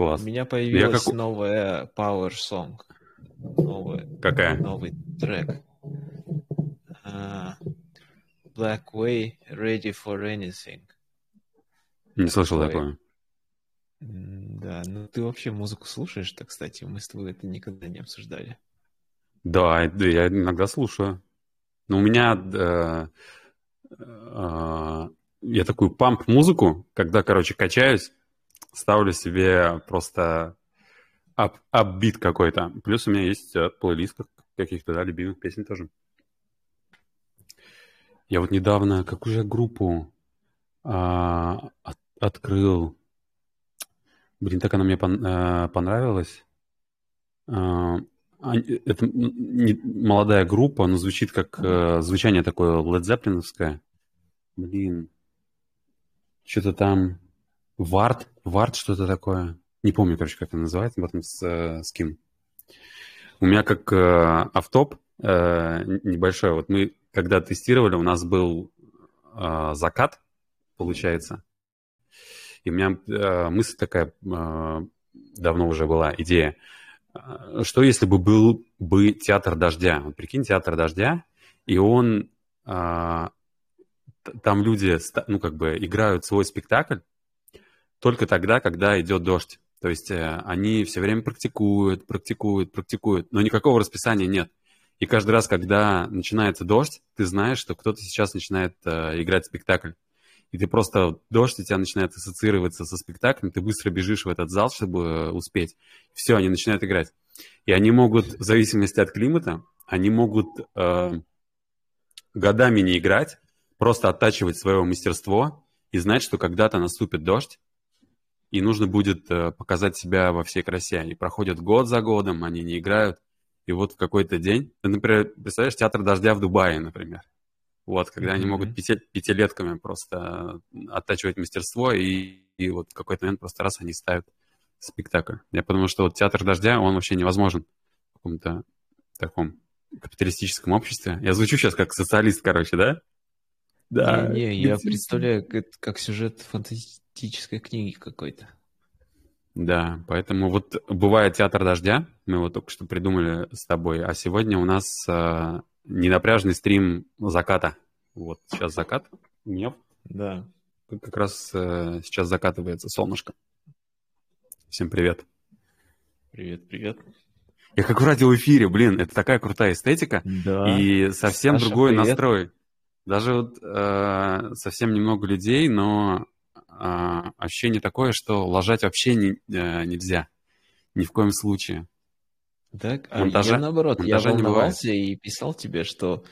Класс. У меня появилась как- новая Power Song. Новая, Какая? новый трек. А, Black Way, Ready for Anything. Не слышал Такое. такое. Да, ну ты вообще музыку слушаешь-то, кстати, мы с тобой это никогда не обсуждали. Да, да, я иногда слушаю. Но у меня... э, э, я такую памп-музыку, когда, короче, качаюсь, ставлю себе просто апбит какой-то. Плюс у меня есть э, плейлист как- каких-то, да, любимых песен тоже. Я вот недавно какую же группу а, от- открыл. Блин, так она мне пон- э, понравилась. А, они- это не- молодая группа, но звучит как э, звучание такое Led Zeppelin'овское. Блин. Что-то там... Вард, Вард что-то такое. Не помню, короче, как это называется, потом с, э, с кем. У меня как э, автоп э, небольшой. Вот мы, когда тестировали, у нас был э, закат, получается. И у меня э, мысль такая э, давно уже была, идея. Э, Что если бы был бы театр дождя? Вот прикинь, театр дождя, и он... э, там люди, ну, как бы играют свой спектакль только тогда, когда идет дождь. То есть э, они все время практикуют, практикуют, практикуют, но никакого расписания нет. И каждый раз, когда начинается дождь, ты знаешь, что кто-то сейчас начинает э, играть спектакль. И ты просто дождь у тебя начинает ассоциироваться со спектаклем, ты быстро бежишь в этот зал, чтобы э, успеть. Все, они начинают играть. И они могут, в зависимости от климата, они могут э, годами не играть, просто оттачивать свое мастерство и знать, что когда-то наступит дождь, и нужно будет э, показать себя во всей красе. И проходит год за годом, они не играют. И вот в какой-то день, ты, например, представляешь, театр дождя в Дубае, например. Вот, когда они Мгм. могут пяти- пятилетками просто оттачивать мастерство, и, и вот в какой-то момент просто раз они ставят спектакль. Я подумал, что вот театр дождя, он вообще невозможен в каком-то таком капиталистическом обществе. Я звучу сейчас как социалист, короче, да? Не, не, я представляю, как, как сюжет фантастической книги какой-то. Да, поэтому вот бывает театр дождя, мы его только что придумали с тобой, а сегодня у нас э, ненапряжный стрим заката. Вот сейчас закат, меня Да. как раз э, сейчас закатывается солнышко. Всем привет. Привет, привет. Я как в радиоэфире, блин, это такая крутая эстетика Да. и совсем Саша, другой привет. настрой. Даже вот э, совсем немного людей, но э, ощущение такое, что лажать вообще не- э, нельзя. Ни в коем случае. Так, а Монтажа- я наоборот, я монтажа волновался и писал тебе, что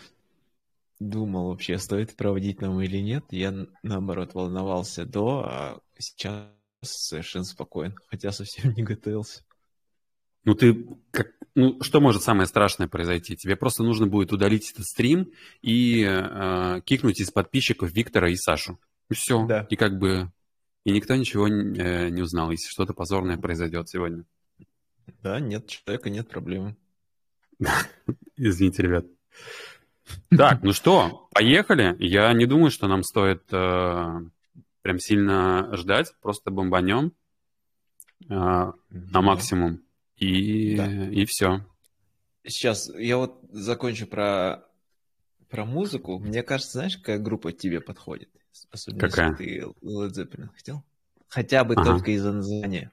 думал вообще, стоит проводить нам или нет. Я наоборот волновался до, а сейчас совершенно спокоен, хотя совсем не готовился. Ну, ты как, ну, что может самое страшное произойти? Тебе просто нужно будет удалить этот стрим и э, кикнуть из подписчиков Виктора и Сашу. И все. Да. И как бы и никто ничего не, э, не узнал, если что-то позорное произойдет сегодня. Да, нет человека, нет проблемы. Извините, ребят. Так, ну что, поехали. Я не думаю, что нам стоит э, прям сильно ждать. Просто бомбанем э, на максимум. И, Да. и все. Сейчас я вот закончу про, про музыку. Мне кажется, знаешь, какая группа тебе подходит? Особенно Какая? если ты Led Zeppelin хотел. Хотя бы Ага. только из-за названия.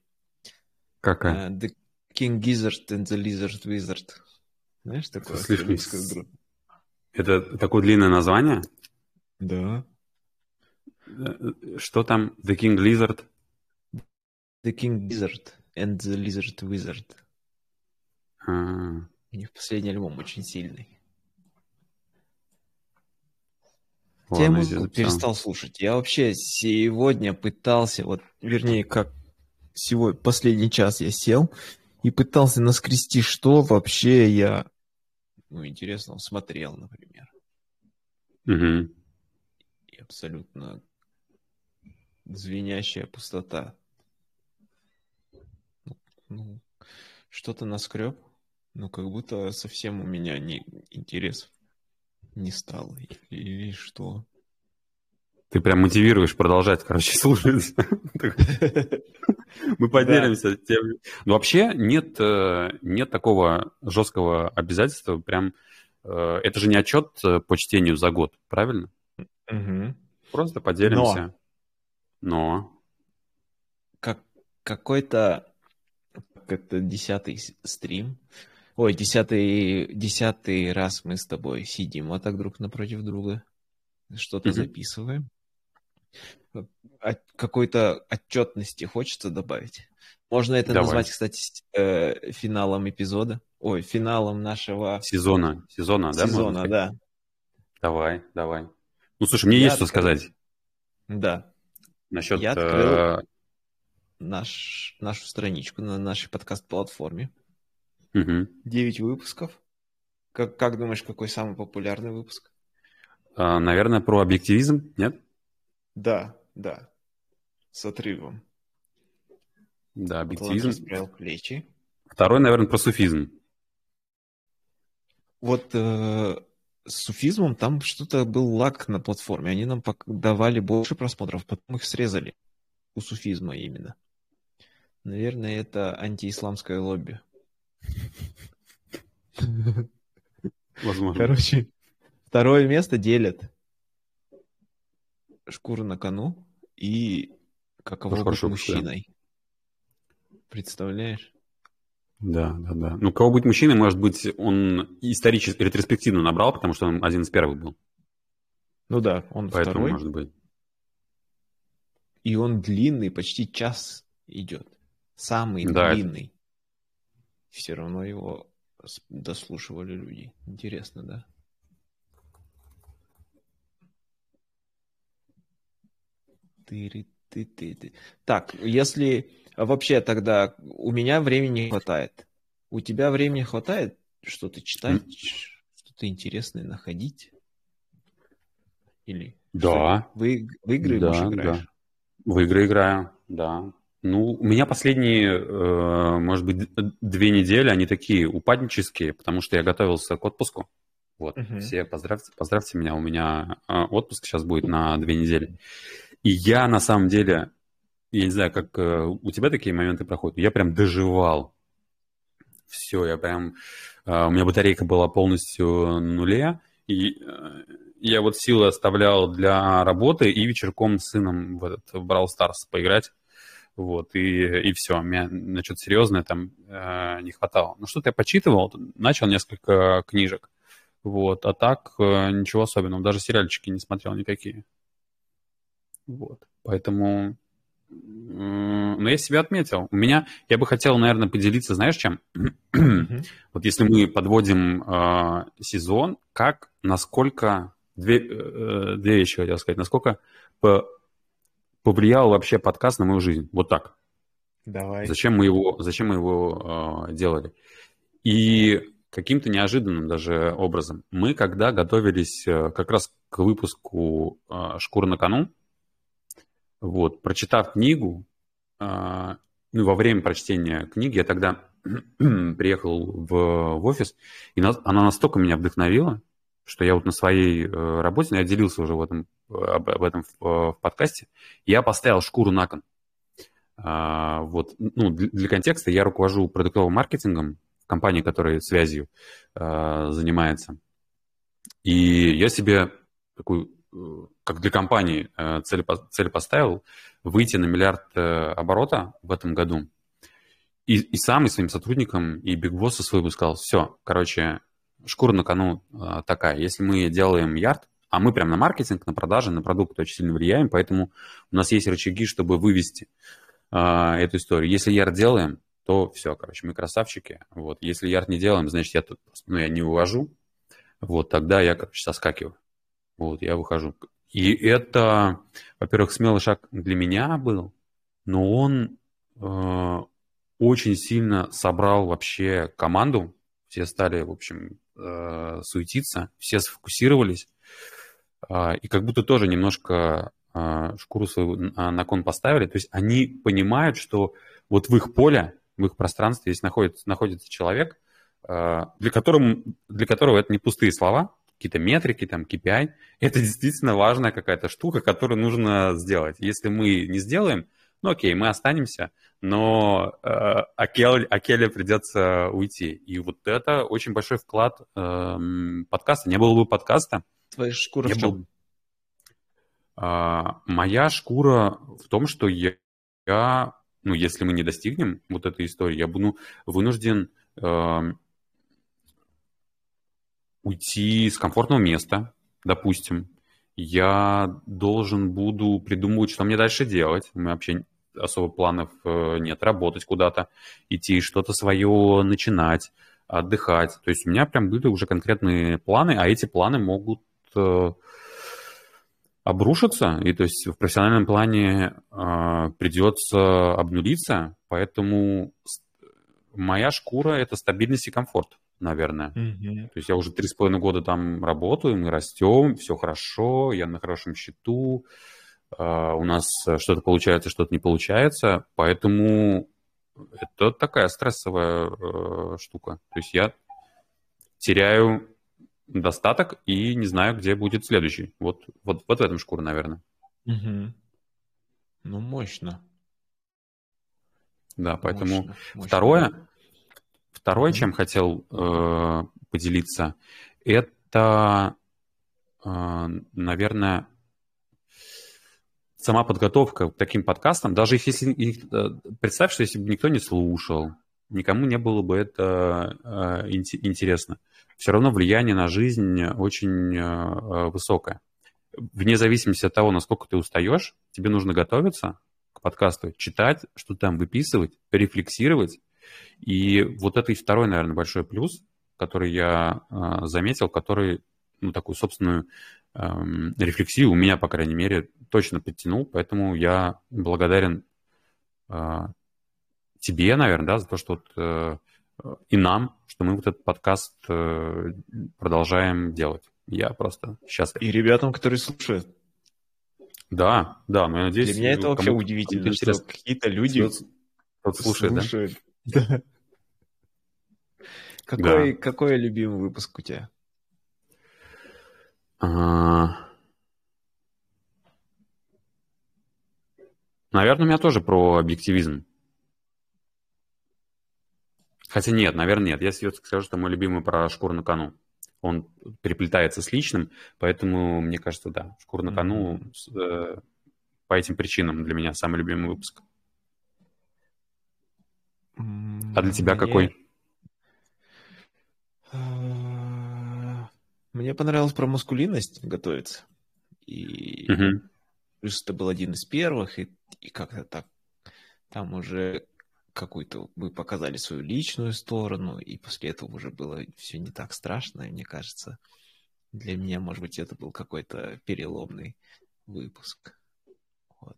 Какая? Э, The King Gizzard and the Lizard Wizard. Знаешь такое? Слишком группу? Это такое длинное название? Да. Э, Что там? The King Lizard? The King Gizzard and the Lizard Wizard. А, У них последний альбом очень сильный. ладно, я музыку перестал слушать. Я вообще сегодня пытался, вот, вернее, как сегодня, последний час я сел и пытался наскрести, что вообще я, ну, интересно, смотрел, например. Мгм. И абсолютно звенящая пустота. Ну, ну, что-то наскреб, но как будто совсем у меня не интерес не стало. Или что? Ты прям мотивируешь продолжать, короче, слушать. Мы поделимся тем. Но вообще нет, э, нет такого жесткого обязательства. Прям э, это же не отчет э, по чтению за год, правильно? Просто поделимся. Но. Как какой-то как-то десятый стрим. Ой, десятый, десятый раз мы с тобой сидим вот так друг напротив друга. Что-то mm-hmm. записываем какой-то отчетности хочется добавить. Можно это Давай. назвать, кстати, э, финалом эпизода. Ой, финалом нашего... Сезона. Сезона, да? Сезона, да. Давай, давай. Ну, слушай, мне Я есть открыл... что сказать. Да. Насчет... Я открыл э... наш, нашу страничку на нашей подкаст-платформе. Угу. Девять выпусков. Как, как думаешь, какой самый популярный выпуск? А, наверное, про объективизм, нет? Да, да. С отрывом. Да, объективизм. расправил плечи. Второй, наверное, про суфизм. Вот э, с суфизмом там что-то был лак на платформе. Они нам давали больше просмотров, потом их срезали. У суфизма именно. Наверное, это антиисламское лобби. Возможно. Короче, второе место делят шкура на кону и каково быть мужчиной. Представляешь? Да, да, да. Ну, кого быть мужчиной, может быть, он исторически, ретроспективно набрал, потому что он один из первых был. Ну да, он Поэтому, второй. может быть. И он длинный, почти час идет. Самый да, длинный. Все равно его дослушивали люди. Интересно, да? Ты, ты, ты, ты. Так, если вообще тогда у меня времени не хватает. У тебя времени хватает что-то читать, mm. что-то интересное находить? Или да. Вы, в игры да, играешь? Да. В игры играю, да. Ну, у меня последние, э, может быть, две недели, они такие упаднические, потому что я готовился к отпуску. Вот, uh-huh. все поздравьте, поздравьте меня, у меня э, отпуск сейчас будет на две недели. И я на самом деле, я не знаю, как э, у тебя такие моменты проходят, я прям доживал. Все, я прям... У меня батарейка была полностью нуле, и я вот силы оставлял для работы и вечерком с сыном в, этот, в Brawl Stars поиграть. Вот, и, и все. Мне на что-то серьезное там э, не хватало. Ну, что-то я почитывал, начал несколько книжек. Вот, а так э, ничего особенного. Даже сериальчики не смотрел никакие. Вот. Поэтому но ну, я себя отметил. У меня, я бы хотел, наверное, поделиться, знаешь, чем? вот если мы подводим э, сезон, как, насколько, две, э, две вещи хотел сказать, насколько по, повлиял вообще подкаст на мою жизнь. Вот так. Давай. Зачем мы его, зачем мы его э, делали? И каким-то неожиданным даже образом. Мы, когда готовились э, как раз к выпуску э, «Шкура на кону», вот, прочитав книгу, э, ну, во время прочтения книги, я тогда приехал в, в офис, и на, она настолько меня вдохновила, что я вот на своей э, работе, ну, я делился уже в этом, об, об этом в, в подкасте, я поставил шкуру на кон. А, вот, ну, для, для контекста я руковожу продуктовым маркетингом в компании, которая связью а, занимается. И я себе такую как для компании э, цель, цель поставил, выйти на миллиард э, оборота в этом году. И, и сам, и своим сотрудникам, и Биг Босса свой бы сказал, все, короче, шкура на кону э, такая. Если мы делаем ярд, а мы прям на маркетинг, на продажи, на продукт очень сильно влияем, поэтому у нас есть рычаги, чтобы вывести э, эту историю. Если ярд делаем, то все, короче, мы красавчики. Вот. Если ярд не делаем, значит, я тут, ну, я не увожу, вот, тогда я, короче, соскакиваю. Вот, я выхожу. И это, во-первых, смелый шаг для меня был, но он э, очень сильно собрал вообще команду. Все стали, в общем, э, суетиться, все сфокусировались. Э, и как будто тоже немножко э, шкуру свою на, на кон поставили. То есть они понимают, что вот в их поле, в их пространстве, если находится, находится человек, э, для, которого, для которого это не пустые слова, какие-то метрики, там, KPI. Это действительно важная какая-то штука, которую нужно сделать. Если мы не сделаем, ну окей, мы останемся, но э, Акеле, Акеле придется уйти. И вот это очень большой вклад э, подкаста. Не было бы подкаста. Твоя шкура в чем? Был... А, моя шкура в том, что я, я, ну, если мы не достигнем вот этой истории, я буду вынужден э, уйти с комфортного места, допустим. Я должен буду придумывать, что мне дальше делать. У меня вообще особо планов э, нет. Работать куда-то, идти, что-то свое начинать, отдыхать. То есть у меня прям были уже конкретные планы, а эти планы могут э, обрушиться, и то есть в профессиональном плане э, придется обнулиться, поэтому моя шкура — это стабильность и комфорт, наверное. Mm-hmm. То есть я уже три с половиной года там работаю, мы растем, все хорошо, я на хорошем счету, э, у нас что-то получается, что-то не получается, поэтому это такая стрессовая э, штука. То есть я теряю достаток и не знаю, где будет следующий. Вот, вот, вот в этом шкура, наверное. Угу. Ну, мощно. Да, поэтому мощно, мощно. второе, второе, чем хотел э, поделиться, это, э, наверное, сама подготовка к таким подкастам. Даже если э, представь, что если бы никто не слушал, никому не было бы это э, интересно все равно влияние на жизнь очень э, высокое. Вне зависимости от того, насколько ты устаешь, тебе нужно готовиться к подкасту, читать, что там выписывать, рефлексировать. И вот это и второй, наверное, большой плюс, который я э, заметил, который ну, такую собственную э, рефлексию у меня, по крайней мере, точно подтянул. Поэтому я благодарен э, тебе, наверное, да, за то, что вот, э, и нам, что мы вот этот подкаст э, продолжаем делать. Я просто счастлив. И ребятам, которые слушают. Да, да, но я надеюсь... Для меня это вообще удивительно, что какие-то люди кто слушает, слушают. Да? Какой, да. какой любимый выпуск у тебя? А... Наверное, у меня тоже про объективизм. Хотя нет, наверное, нет. Я скажу, что мой любимый про шкуру на кону. Он переплетается с личным, поэтому, мне кажется, да, шкура на кону э, по этим причинам для меня самый любимый выпуск. А для тебя мне... какой? Мне понравилось про маскулинность готовиться. И угу. плюс это был один из первых, и, и как-то так там уже какую-то вы показали свою личную сторону, и после этого уже было все не так страшно, и мне кажется, для меня, может быть, это был какой-то переломный выпуск. Вот.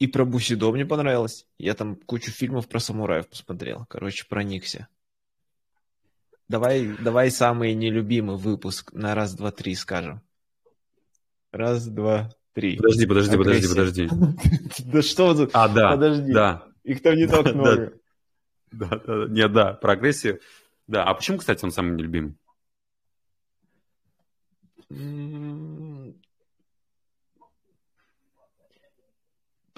И про Бусидо мне понравилось. Я там кучу фильмов про самураев посмотрел. Короче, проникся. Давай, давай самый нелюбимый выпуск на раз, два, три скажем. Раз, два, три. Подожди, подожди, подожди, подожди. Да что вы А, да, подожди. да. Их там не так много. Да, да, да. Нет, да, про агрессию. Да, а почему, кстати, он самый нелюбимый?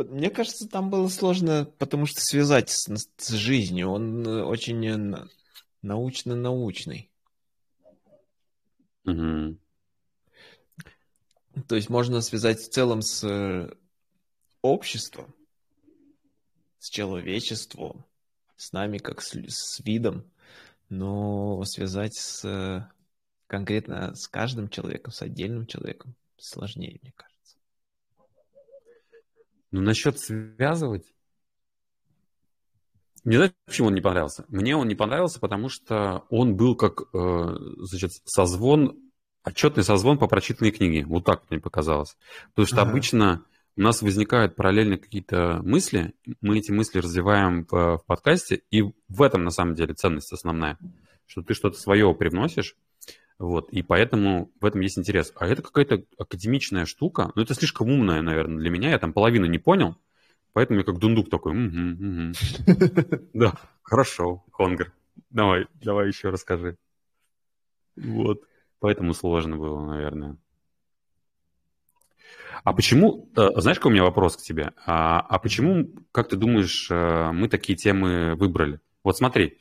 Мне кажется, там было сложно, потому что связать с, с жизнью. Он э, очень э, научно-научный. Угу. То есть можно связать в целом с э, обществом, с человечеством, с нами как с, с видом, но связать с конкретно с каждым человеком, с отдельным человеком сложнее, мне кажется. Ну, насчет связывать, не знаю, почему он не понравился. Мне он не понравился, потому что он был как, э, значит, созвон, отчетный созвон по прочитанной книге. Вот так мне показалось. Потому что ага. обычно у нас возникают параллельно какие-то мысли, мы эти мысли развиваем в, в подкасте, и в этом на самом деле ценность основная, что ты что-то свое привносишь, вот, и поэтому в этом есть интерес. А это какая-то академичная штука, ну это слишком умная, наверное, для меня, я там половину не понял, поэтому я как дундук такой, да, хорошо, Хонгр, давай, давай еще расскажи. Вот. Поэтому сложно было, наверное. А почему, э, знаешь, какой у меня вопрос к тебе? А, а почему, как ты думаешь, э, мы такие темы выбрали? Вот смотри,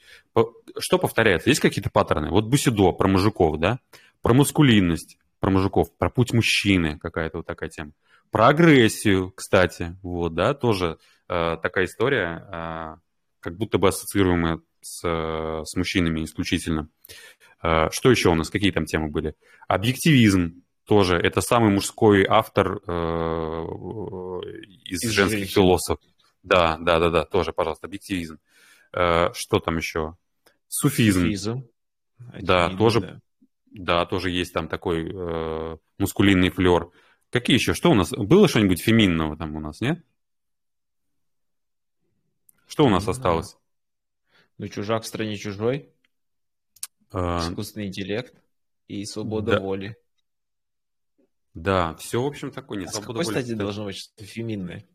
что повторяется? Есть какие-то паттерны? Вот Бусидо про мужиков, да? Про мускулинность, про мужиков, про путь мужчины, какая-то вот такая тема. Про агрессию, кстати, вот, да, тоже э, такая история, э, как будто бы ассоциируемая с, э, с мужчинами исключительно. Э, что еще у нас, какие там темы были? Объективизм тоже, это самый мужской автор э, из, из женских женщин. философов. Да, да, да, да, тоже, пожалуйста, объективизм. Э, что там еще? Суфизм. Суфизм. Да, тоже, да. да, тоже есть там такой э, мускулинный флер. Какие еще? Что у нас? Было что-нибудь феминного там у нас, нет? Что у нас Не осталось? Ну, чужак в стране чужой. А... Искусственный интеллект и свобода да. воли. Да, все, в общем, такое. Нет, а свобода с какой воли. стати должно быть что-то феминное?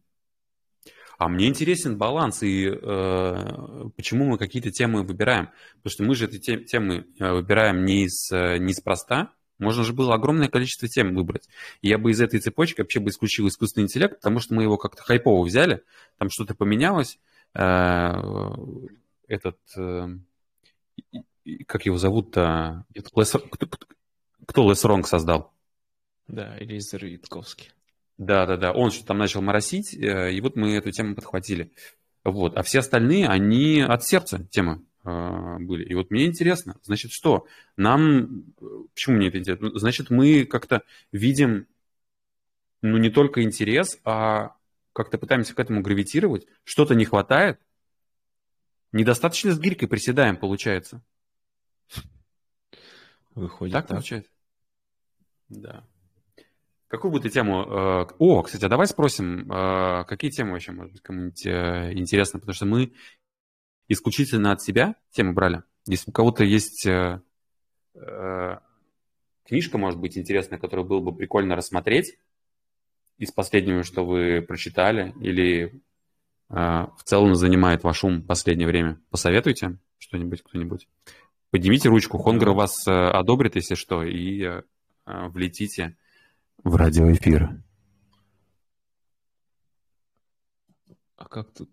А мне интересен баланс и э, почему мы какие-то темы выбираем. Потому что мы же эти темы э, выбираем не из, э, неспроста. Можно же было огромное количество тем выбрать. И я бы из этой цепочки вообще бы исключил искусственный интеллект, потому что мы его как-то хайпово взяли, там что-то поменялось. Э, этот, э, как его зовут-то? Кто, Лес Ронг создал? Да, Элизер Витковский. Да, да, да. Он что-то там начал моросить, э, и вот мы эту тему подхватили. Вот. А все остальные, они от сердца темы э, были. И вот мне интересно, значит, что? Нам... Почему мне это интересно? Ну, значит, мы как-то видим, ну, не только интерес, а как-то пытаемся к этому гравитировать. Что-то не хватает. Недостаточно с гирькой приседаем, получается. Выходит так. так. получается? Да. Какую бы ты тему... Э, о, кстати, а давай спросим, э, какие темы вообще, может быть, кому-нибудь э, интересны, потому что мы исключительно от себя темы брали. Если у кого-то есть книжка, может быть, интересная, которую было бы прикольно рассмотреть из последнего, что вы прочитали, или в целом занимает ваш ум в последнее время, посоветуйте что-нибудь кто-нибудь. Поднимите ручку, Хонгар вас одобрит, если что, и влетите в радиоэфир. А как тут?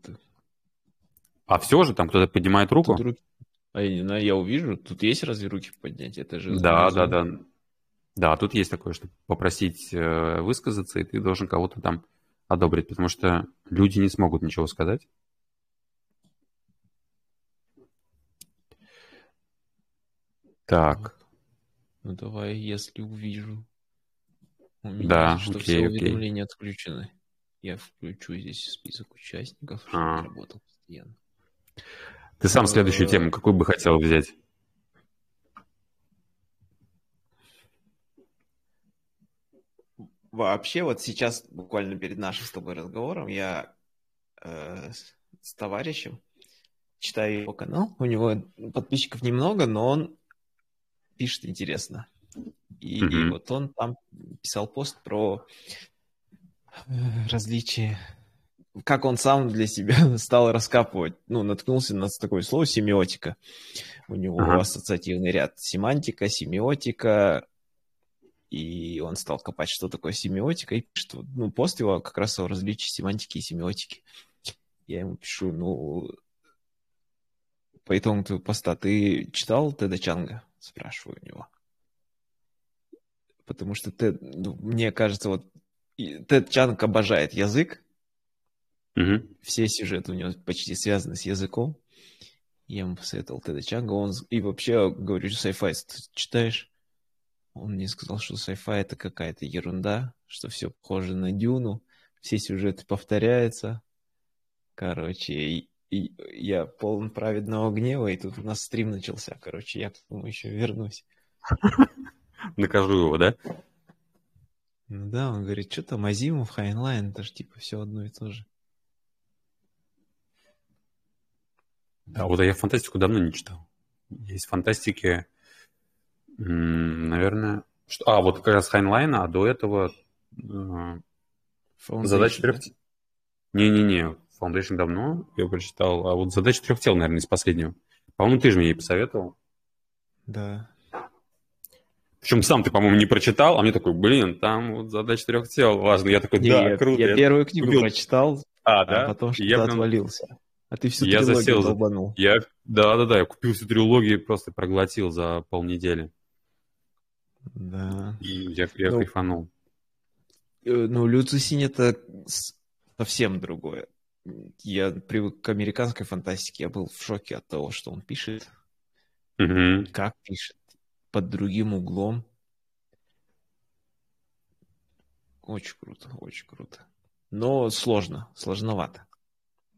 А все же, там кто-то поднимает руку? Тут руки... А я не знаю, я увижу. Тут есть разве руки поднять? Это же... Да, да, да. Да, тут есть такое, что попросить э, высказаться, и ты должен кого-то там одобрить, потому что люди не смогут ничего сказать. Так. Ну давай, если увижу. У меня да, что окей, все уведомления окей. отключены. Я включу здесь список участников, чтобы а. работал постоянно. Ты сам следующую тему какую бы хотел взять? Вообще, вот сейчас, буквально перед нашим с тобой разговором, я э, с товарищем читаю его канал. У него подписчиков немного, но он пишет интересно. И, mm-hmm. и вот он там писал пост про э, различия, как он сам для себя стал раскапывать, ну, наткнулся на такое слово семиотика. У него uh-huh. ассоциативный ряд семантика, семиотика, и он стал копать, что такое семиотика, и пишет, ну, пост его как раз о различии семантики и семиотики. Я ему пишу, ну, по итогам твоего поста, ты читал Теда Чанга? Спрашиваю у него потому что Тед, ну, мне кажется, вот Тед Чанг обожает язык. Угу. Все сюжеты у него почти связаны с языком. Я ему посоветовал Теда Чанга. Он и вообще говорю, что sci-fi читаешь? Он мне сказал, что sci-fi это какая-то ерунда, что все похоже на Дюну, все сюжеты повторяются. Короче, и, и я полон праведного гнева, и тут у нас стрим начался. Короче, я к этому еще вернусь. накажу его, да? Ну да, он говорит, что там Азимов, Хайнлайн, это же типа все одно и то же. Да, вот я фантастику давно не читал. Есть фантастики, наверное... Что... А, вот как раз Хайнлайна, а до этого э, задача трех... Да? Не-не-не, Foundation давно я прочитал, а вот задача трех тел, наверное, из последнего. По-моему, ты же мне ей посоветовал. Да. Причем сам ты, по-моему, не прочитал, а мне такой, блин, там вот задача трех тел важно. Я такой, да, я, круто. Я, первую книгу купил. прочитал, а, да? а потом что-то я прям... отвалился. А ты всю я трилогию засел. долбанул. Я, да, да, да, я купил всю трилогию и просто проглотил за полнедели. Да. Я, я ну, кайфанул. Ну, Люци Синь это совсем другое. Я привык к американской фантастике, я был в шоке от того, что он пишет. Угу. Как пишет. Под другим углом. Очень круто, очень круто. Но сложно, сложновато.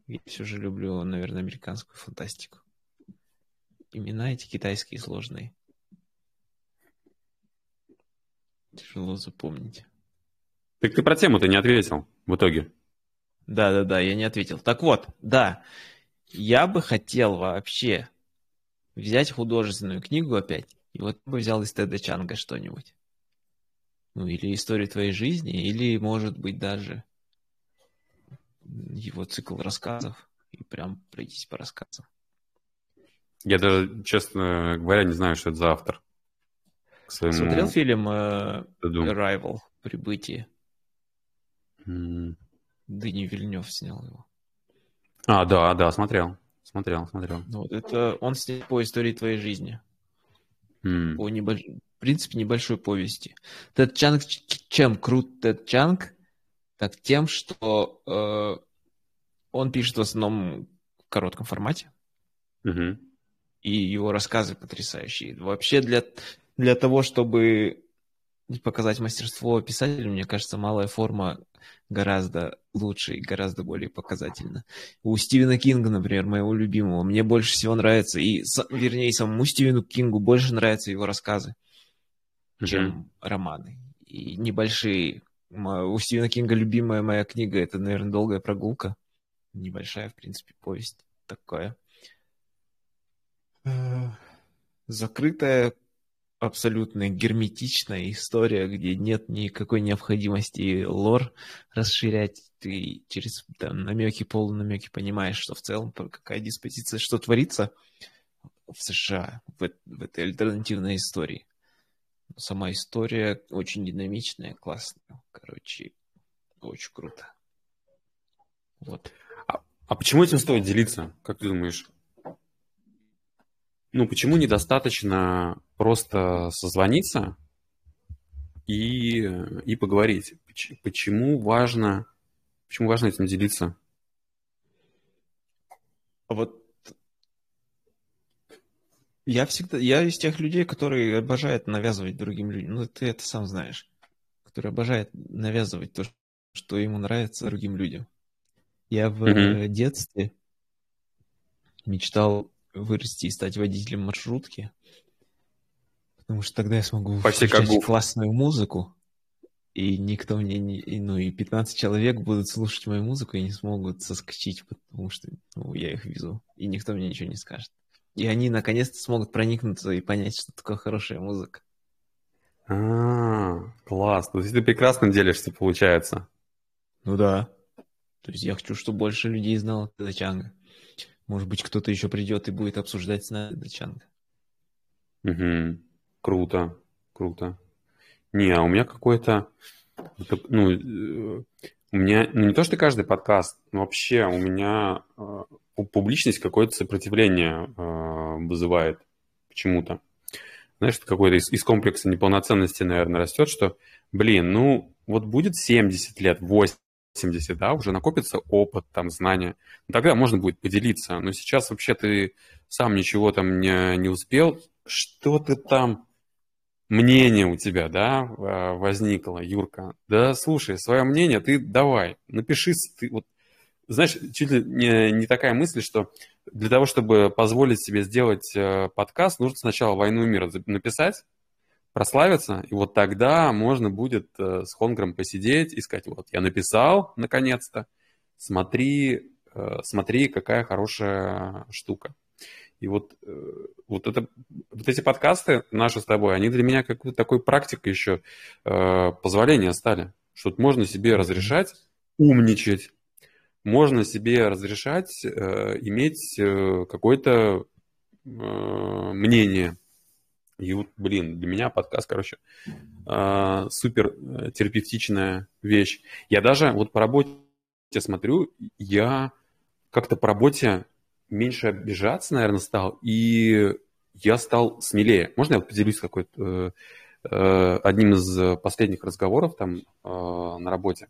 Я все же люблю, наверное, американскую фантастику. Имена эти китайские сложные. Тяжело запомнить. Так ты про тему-то не ответил в итоге. Да-да-да, я не ответил. Так вот, да, я бы хотел вообще взять художественную книгу опять, и вот бы взял из Теда Чанга что-нибудь. Ну, или историю твоей жизни, или, может быть, даже его цикл рассказов, и прям пройтись по рассказам. Я даже, честно говоря, не знаю, что это за автор. своему... Смотрел фильм э, Arrival, Прибытие? Mm. Дыни Вильнев снял его. А, да, да, смотрел. Смотрел, смотрел. Ну, вот это он снял по истории твоей жизни. Mm. По небольш... в принципе, небольшой повести. Тед Чанг, чем крут Тед Чанг? Так тем, что э, он пишет в основном в коротком формате. Mm-hmm. И его рассказы потрясающие. Вообще для, для того, чтобы показать мастерство писателя, мне кажется, малая форма гораздо лучше и гораздо более показательна. У Стивена Кинга, например, моего любимого, мне больше всего нравится, и, вернее, самому Стивену Кингу больше нравятся его рассказы, mm-hmm. чем романы. И небольшие. У Стивена Кинга любимая моя книга, это, наверное, «Долгая прогулка». Небольшая, в принципе, повесть такая. Закрытая абсолютно герметичная история, где нет никакой необходимости лор расширять. Ты через там, намеки, полунамеки понимаешь, что в целом какая диспозиция, что творится в США, в, в этой альтернативной истории. Сама история очень динамичная, классная. Короче, очень круто. Вот. А, а почему этим стоит делиться, как ты думаешь? Ну, почему недостаточно просто созвониться и, и поговорить? Почему важно, почему важно этим делиться? Вот я всегда, я из тех людей, которые обожают навязывать другим людям. Ну, ты это сам знаешь. Который обожает навязывать то, что ему нравится другим людям. Я в mm-hmm. детстве мечтал вырасти и стать водителем маршрутки. Потому что тогда я смогу Почти как классную музыку, и никто мне не... Ну, и 15 человек будут слушать мою музыку и не смогут соскочить, потому что ну, я их везу, и никто мне ничего не скажет. И они наконец-то смогут проникнуться и понять, что такое хорошая музыка. А, класс. То есть ты прекрасно делишься, получается. Ну да. То есть я хочу, чтобы больше людей знало Тадачанга. Может быть, кто-то еще придет и будет обсуждать с нами Дачанга. Угу. Круто, круто. Не, а у меня какой-то, ну, э, у меня, ну, не то, что каждый подкаст, но вообще у меня э, публичность какое-то сопротивление э, вызывает почему-то. Знаешь, какой-то из, из комплекса неполноценности, наверное, растет, что, блин, ну, вот будет 70 лет, 80, 70, да, уже накопится опыт, там, знания. Тогда можно будет поделиться. Но сейчас вообще ты сам ничего там не, не успел. Что ты там, мнение у тебя, да, возникло, Юрка? Да, слушай, свое мнение ты давай, напиши, ты вот, знаешь, чуть ли не, не такая мысль, что для того, чтобы позволить себе сделать э, подкаст, нужно сначала «Войну и мир» написать, прославиться, и вот тогда можно будет э, с Хонгром посидеть и сказать, вот, я написал, наконец-то, смотри, э, смотри, какая хорошая штука. И вот, э, вот, это, вот эти подкасты наши с тобой, они для меня какой-то такой практикой еще позволения стали, что можно себе разрешать умничать, можно себе разрешать э, иметь э, какое-то э, мнение, И вот, блин, для меня подкаст, короче, э, супер э, терапевтичная вещь. Я даже вот по работе смотрю, я как-то по работе меньше обижаться, наверное, стал, и я стал смелее. Можно я поделюсь какой-то э, одним из последних разговоров там на работе?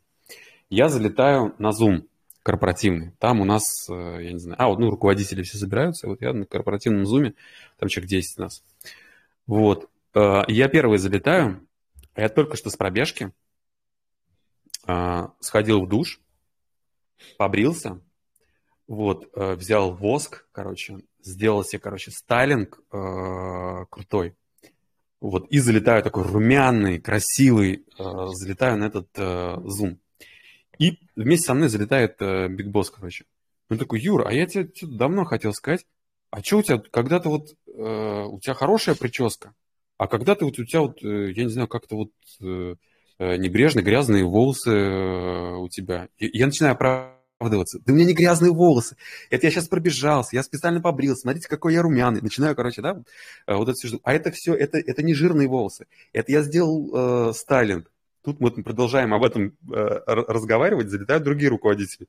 Я залетаю на Zoom корпоративный. Там у нас, я не знаю, а, вот, ну, руководители все собираются, вот я на корпоративном Zoom, там человек 10 у нас. Вот. Э, я первый залетаю. Я только что с пробежки э, сходил в душ, побрился, вот, э, взял воск, короче, сделал себе, короче, стайлинг крутой. Вот, и залетаю такой румяный, красивый, залетаю на этот зум. И вместе со мной залетает Биг Босс, короче. Он такой, Юра, а я тебе давно хотел сказать, а что у тебя, когда-то вот э, у тебя хорошая прическа, а когда-то вот у тебя вот, э, я не знаю, как-то вот э, э небрежно грязные волосы у тебя. Я начинаю оправдываться. Да у меня не грязные волосы. Это я сейчас пробежался, я специально побрился. Смотрите, какой я румяный. Начинаю, короче, да, вот это все. А это все, это, это не жирные волосы. Это я сделал э, стайлинг. Тут мы продолжаем об этом э, разговаривать, залетают другие руководители.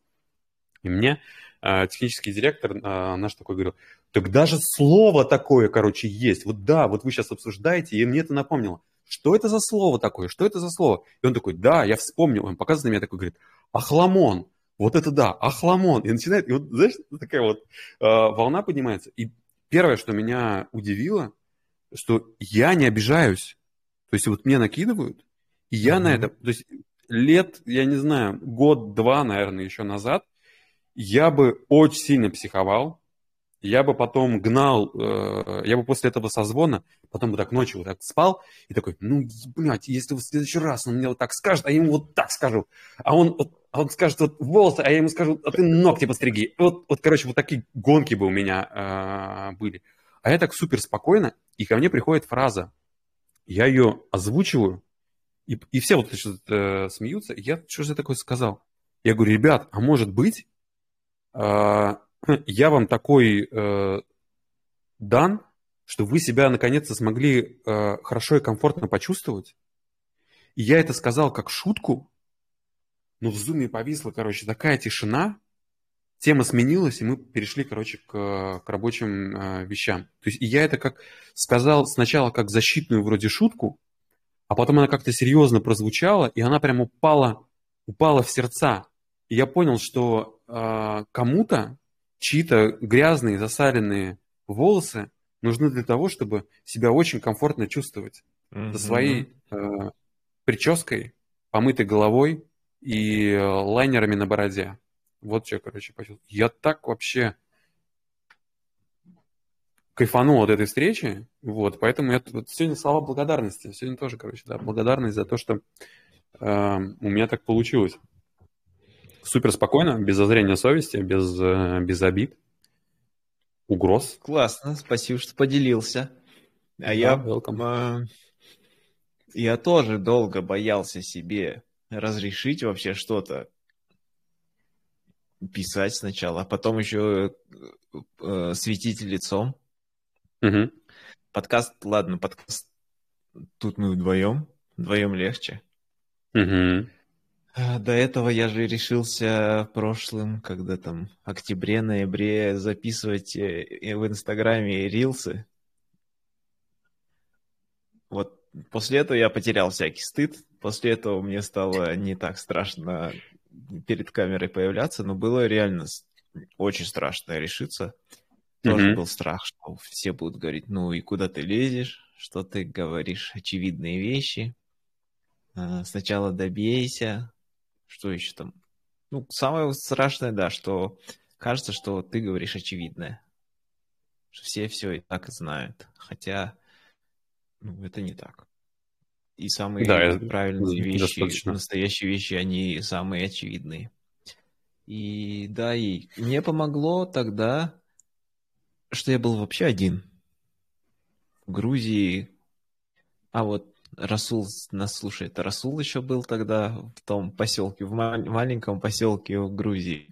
И мне технический директор э, наш такой говорил, так даже слово такое, короче, есть. Вот да, вот вы сейчас обсуждаете, и мне это напомнило. Что это за слово такое? Что это за слово? И он такой, да, я вспомнил. Он показывает на меня такой, говорит, ахламон. Вот это да, ахламон. И начинает, и вот, знаешь, такая вот э, волна поднимается. И первое, что меня удивило, что я не обижаюсь. То есть вот мне накидывают, и я mm-hmm. на это, то есть лет, я не знаю, год-два, наверное, еще назад, я бы очень сильно психовал, я бы потом гнал, э, я бы после этого созвона, потом бы так ночью вот так спал и такой, ну, блядь, если в следующий раз он мне вот так скажет, а я ему вот так скажу, а он, вот, а он скажет вот волосы, а я ему скажу, а ты ногти постриги. Вот, вот короче, вот такие гонки бы у меня э, были. А я так супер спокойно, и ко мне приходит фраза, я ее озвучиваю, и, и все вот э, смеются, я что же такое сказал? Я говорю, ребят, а может быть, я вам такой э, дан, что вы себя наконец-то смогли э, хорошо и комфортно почувствовать. И я это сказал как шутку, но в зуме повисла, короче, такая тишина, тема сменилась, и мы перешли, короче, к, к рабочим э, вещам. То есть и я это как сказал сначала как защитную вроде шутку, а потом она как-то серьезно прозвучала, и она прям упала, упала в сердца. И я понял, что э, кому-то чьи-то грязные, засаленные волосы нужны для того, чтобы себя очень комфортно чувствовать. Mm-hmm. Со своей э, прической, помытой головой и э, лайнерами на бороде. Вот что, короче, почувствовал. Я так вообще кайфанул от этой встречи, вот, поэтому я вот сегодня слова благодарности, сегодня тоже, короче, да, благодарность за то, что э, у меня так получилось супер спокойно, без зазрения совести, без, э, без обид, угроз. Классно, спасибо, что поделился. А да, я, welcome. Э, я тоже долго боялся себе разрешить вообще что-то писать сначала, а потом еще э, э, светить лицом. Угу. Подкаст, ладно, подкаст тут мы вдвоем, вдвоем легче. Угу. А, до этого я же решился в прошлом, когда там октябре-ноябре записывать э, в Инстаграме рилсы. Вот после этого я потерял всякий стыд. После этого мне стало не так страшно перед камерой появляться, но было реально очень страшно решиться. Тоже mm-hmm. был страх, что все будут говорить, ну и куда ты лезешь, что ты говоришь очевидные вещи. А, сначала добейся, что еще там? Ну, самое страшное, да, что кажется, что ты говоришь очевидное. Что все все и так знают. Хотя, ну, это не так. И самые да, правильные вещи, достаточно. настоящие вещи, они самые очевидные. И да, и мне помогло тогда, что я был вообще один. В Грузии, а вот Расул нас слушает. Расул еще был тогда в том поселке, в маленьком поселке в Грузии.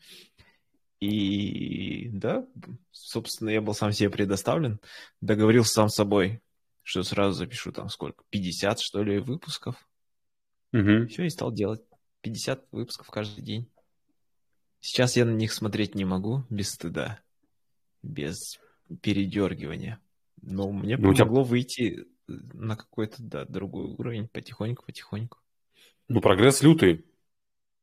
И да, собственно, я был сам себе предоставлен, договорился сам с собой. что сразу запишу там сколько, 50 что ли выпусков. Угу. Все, и стал делать 50 выпусков каждый день. Сейчас я на них смотреть не могу без стыда, без передергивания. Но мне Ну, у тебя- помогло выйти на какой-то, да, другой уровень потихоньку, потихоньку. Ну, прогресс лютый.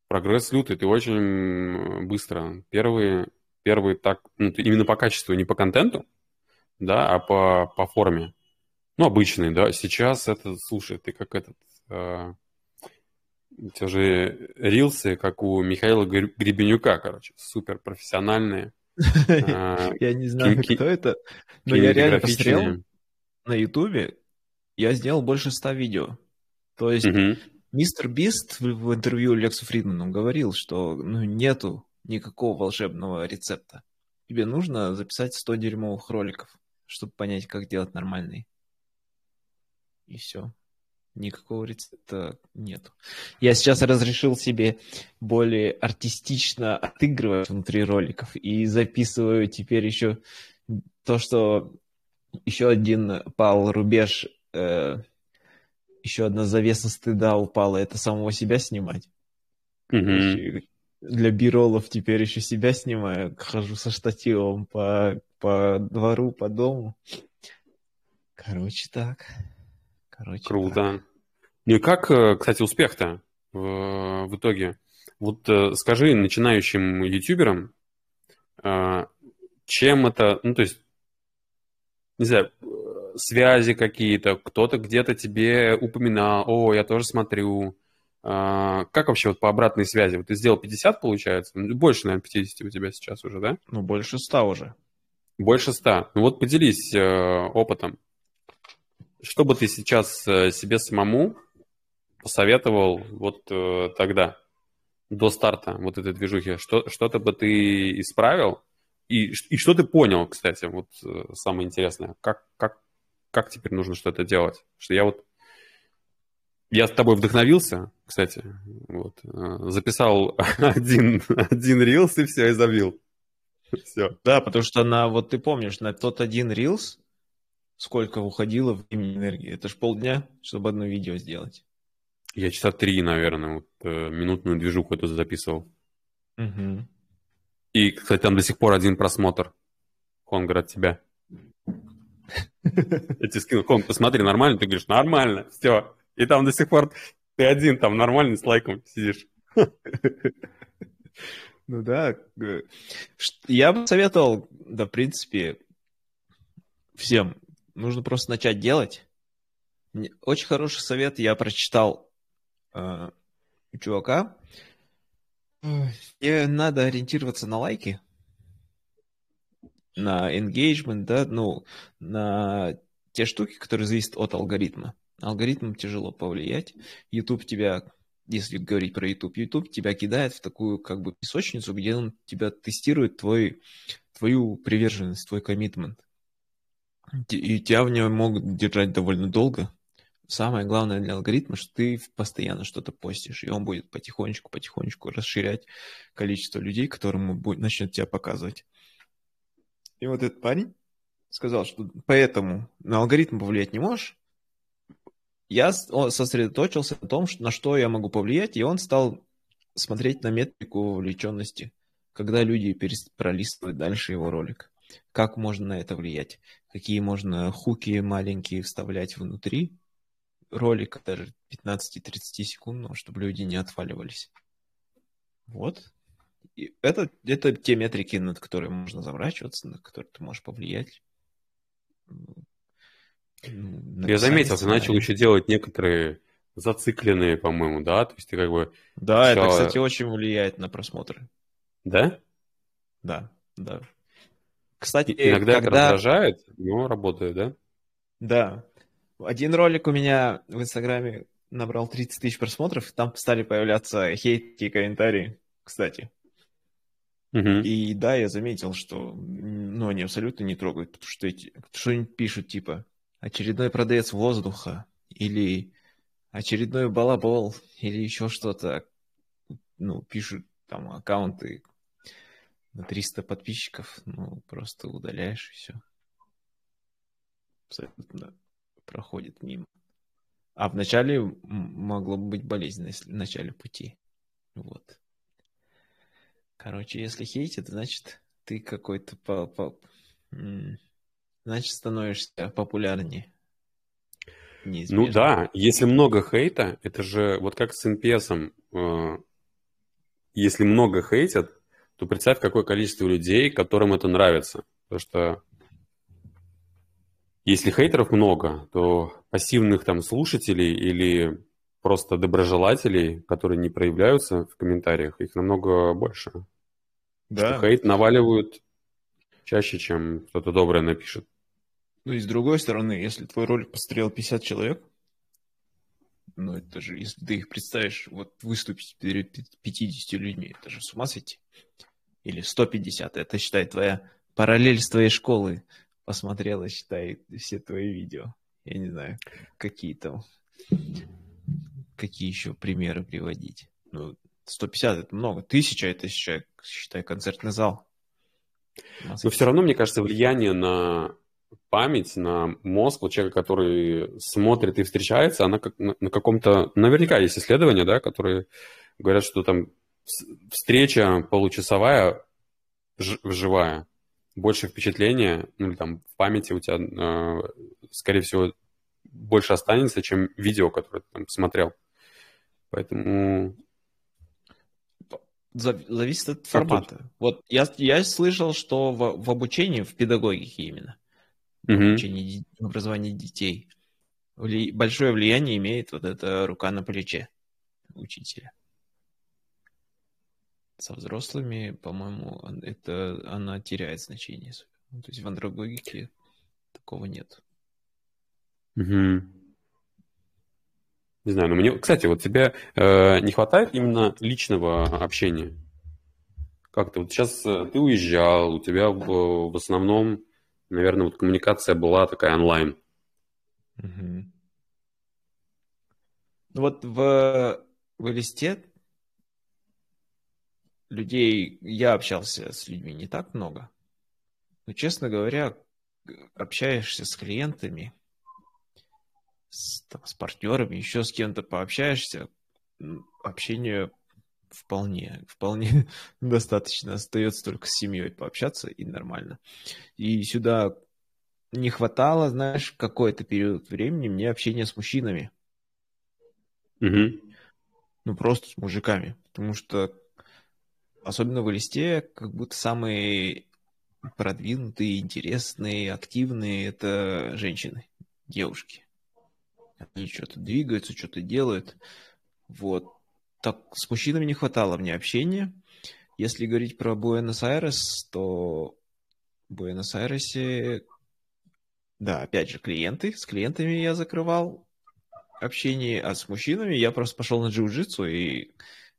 Прогресс лютый. Ты очень быстро. Первые, первые так, ну, именно по качеству, не по контенту, да, а по, по форме. Ну, обычный, да. Сейчас это, слушай, ты как этот... э, те же рилсы, как у Михаила Гребенюка, короче, супер профессиональные. э, Я не знаю, кто это, но я реально посмотрел на Ютубе, я сделал больше 100 видео. То есть Мгм. Мистер Бист в, в интервью Лексу Фридману говорил, что ну, нету никакого волшебного рецепта. Тебе нужно записать 100 дерьмовых роликов, чтобы понять, как делать нормальный. И все. Никакого рецепта нету. Я сейчас разрешил себе более артистично отыгрывать внутри роликов и записываю теперь еще то, что еще один пал рубеж, э, еще одна завеса стыда упала, это самого себя снимать. Короче, Для биролов теперь еще себя снимаю, хожу со штативом по, по двору, по дому. Короче, так. Короче, так. Круто. Ну и как, э, кстати, успех-то в, в итоге? Вот э, скажи начинающим ютуберам, чем это, ну то есть, не знаю, связи какие-то, кто-то где-то тебе упоминал, о, я тоже смотрю. А, Как вообще вот по обратной связи? Вот ты сделал 50, получается? Ну, Больше, наверное, 50 у тебя сейчас уже, да? Ну, больше ста уже. Больше 100. Ну вот поделись э, опытом. Что бы ты сейчас э, себе самому посоветовал вот э, тогда, до старта вот этой движухи? Что, что-то бы ты исправил? И, и что ты понял, кстати, вот э, самое интересное. Как, как, как теперь нужно что-то делать? Что я вот... Я с тобой вдохновился, кстати, вот, э, записал один, один рилс и все, и забил. Все. Да, потому что на, вот ты помнишь, на тот один рилс сколько уходило времени энергии. Это ж полдня, чтобы одно видео сделать. Я часа три, наверное, вот, э, минутную движуху эту записывал. Мгм. И, кстати, там до сих пор один просмотр. Хонгар от тебя. Я тебе скину, Хонг, посмотри, нормально? Ты говоришь, нормально, все. И там до сих пор ты один там нормальный с лайком сидишь. Ну да. э, Я бы советовал, да, в принципе, всем. Нужно просто начать делать. Очень хороший совет я прочитал э, у чувака. Э, Тебе надо ориентироваться на лайки, на engagement, да, ну, на те штуки, которые зависят от алгоритма. Алгоритмом тяжело повлиять. YouTube тебя, если говорить про YouTube, YouTube тебя кидает в такую как бы песочницу, где он тебя тестирует твой, твою приверженность, твой коммитмент. И тебя в нем могут держать довольно долго. Самое главное для алгоритма, что ты постоянно что-то постишь, и он будет потихонечку-потихонечку расширять количество людей, которым он будет, начнет тебя показывать. И вот этот парень сказал, что поэтому на алгоритм повлиять не можешь. Я сосредоточился на том, на что я могу повлиять, и он стал смотреть на метрику вовлеченности, когда люди пролистывают дальше его ролик. Как можно на это влиять? Какие можно хуки маленькие вставлять внутри ролика, даже 15-30 секундного, чтобы люди не отваливались. Вот. И это, это те метрики, над которыми можно заморачиваться, на которые ты можешь повлиять. Ну, Я заметил, ты начал еще делать некоторые зацикленные, по-моему, да? То есть ты как бы... Да, это, Сначала- кстати, очень влияет на просмотры. Да? Да, да. Кстати, Иногда это когда... раздражает, но работает, да? Да. Один ролик у меня в Инстаграме набрал 30 тысяч просмотров, и там стали появляться хейти и комментарии, кстати. Мгм. И да, я заметил, что ну, они абсолютно не трогают, потому что эти, что-нибудь пишут, типа, очередной продавец воздуха, или очередной балабол, или еще что-то. Ну, пишут там аккаунты на 300 подписчиков, ну, просто удаляешь и все. Абсолютно проходит мимо. А в начале могло бы быть болезненно, если в начале пути. Вот. Короче, если хейтит, значит, ты какой-то по, по, значит, становишься популярнее. Неизбежно. Ну да, если много хейта, это же вот как с NPS. Э, если много хейтят, то представь, какое количество людей, которым это нравится. Потому что если хейтеров много, то пассивных там слушателей или просто доброжелателей, которые не проявляются в комментариях, их намного больше. Да. Что хейт наваливают чаще, чем кто-то доброе напишет. Ну и с другой стороны, если твой ролик посмотрел 50 человек, ну это же, если ты их представишь, вот выступить перед 50 людьми, это же с ума сойти. Или 150, это считай твоя параллель с твоей школы посмотрела, считай, все твои видео. Я не знаю, какие там, какие еще примеры приводить. Ну, 150 это много, 1000 это, считай, считай концертный зал. Но все равно, мне кажется, влияние на память, на мозг, вот человека, который смотрит и встречается, она как на, на каком-то... Наверняка есть исследования, да, которые говорят, что там встреча получасовая, ж, живая, больше впечатления, ну или там в памяти у тебя, э, скорее всего, больше останется, чем видео, которое ты там смотрел. Поэтому Зависит от формата. Тут? Вот я, я слышал, что в, в обучении, в педагогике именно, угу. в обучении, в образовании детей, вли, большое влияние имеет вот эта рука на плече учителя. Со взрослыми, по-моему, это она теряет значение. То есть в андрогогике такого нет. Угу. Не знаю, но мне, кстати, вот тебе э, не хватает именно личного общения? Как ты вот сейчас э, ты уезжал, у тебя в, в основном, наверное, вот коммуникация была такая онлайн. Угу. Вот в, в листе людей, я общался с людьми не так много. Но, честно говоря, общаешься с клиентами, с, там, с партнерами, еще с кем-то пообщаешься, общение вполне, вполне достаточно. Остается только с семьей пообщаться и нормально. И сюда не хватало, знаешь, какой-то период времени мне общения с мужчинами. Угу. Ну, просто с мужиками. Потому что, особенно в листе, как будто самые продвинутые, интересные, активные это женщины, девушки. Они что-то двигаются, что-то делают. Вот. Так, с мужчинами не хватало мне общения. Если говорить про Буэнос-Айрес, то в Буэнос-Айресе, да, опять же, клиенты. С клиентами я закрывал общение, а с мужчинами я просто пошел на джиу-джитсу, и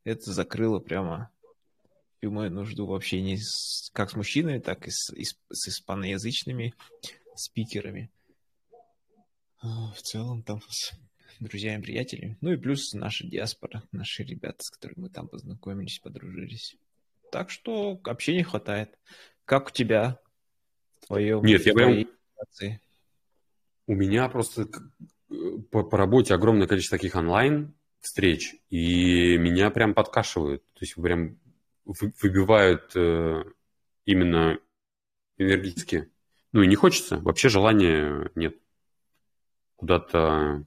это закрыло прямо всю мою нужду в общении с, как с мужчинами, так и с, и с испаноязычными спикерами. А, в целом там с друзьями, приятелями. Ну и плюс наша диаспора, наши ребята, с которыми мы там познакомились, подружились. Так что общения хватает. Как у тебя? Твое, Нет, я прям... У меня просто по, по работе огромное количество таких онлайн встреч, и меня прям подкашивают. То есть прям выбивают э, именно энергетически. Ну и не хочется, вообще желания нет куда-то...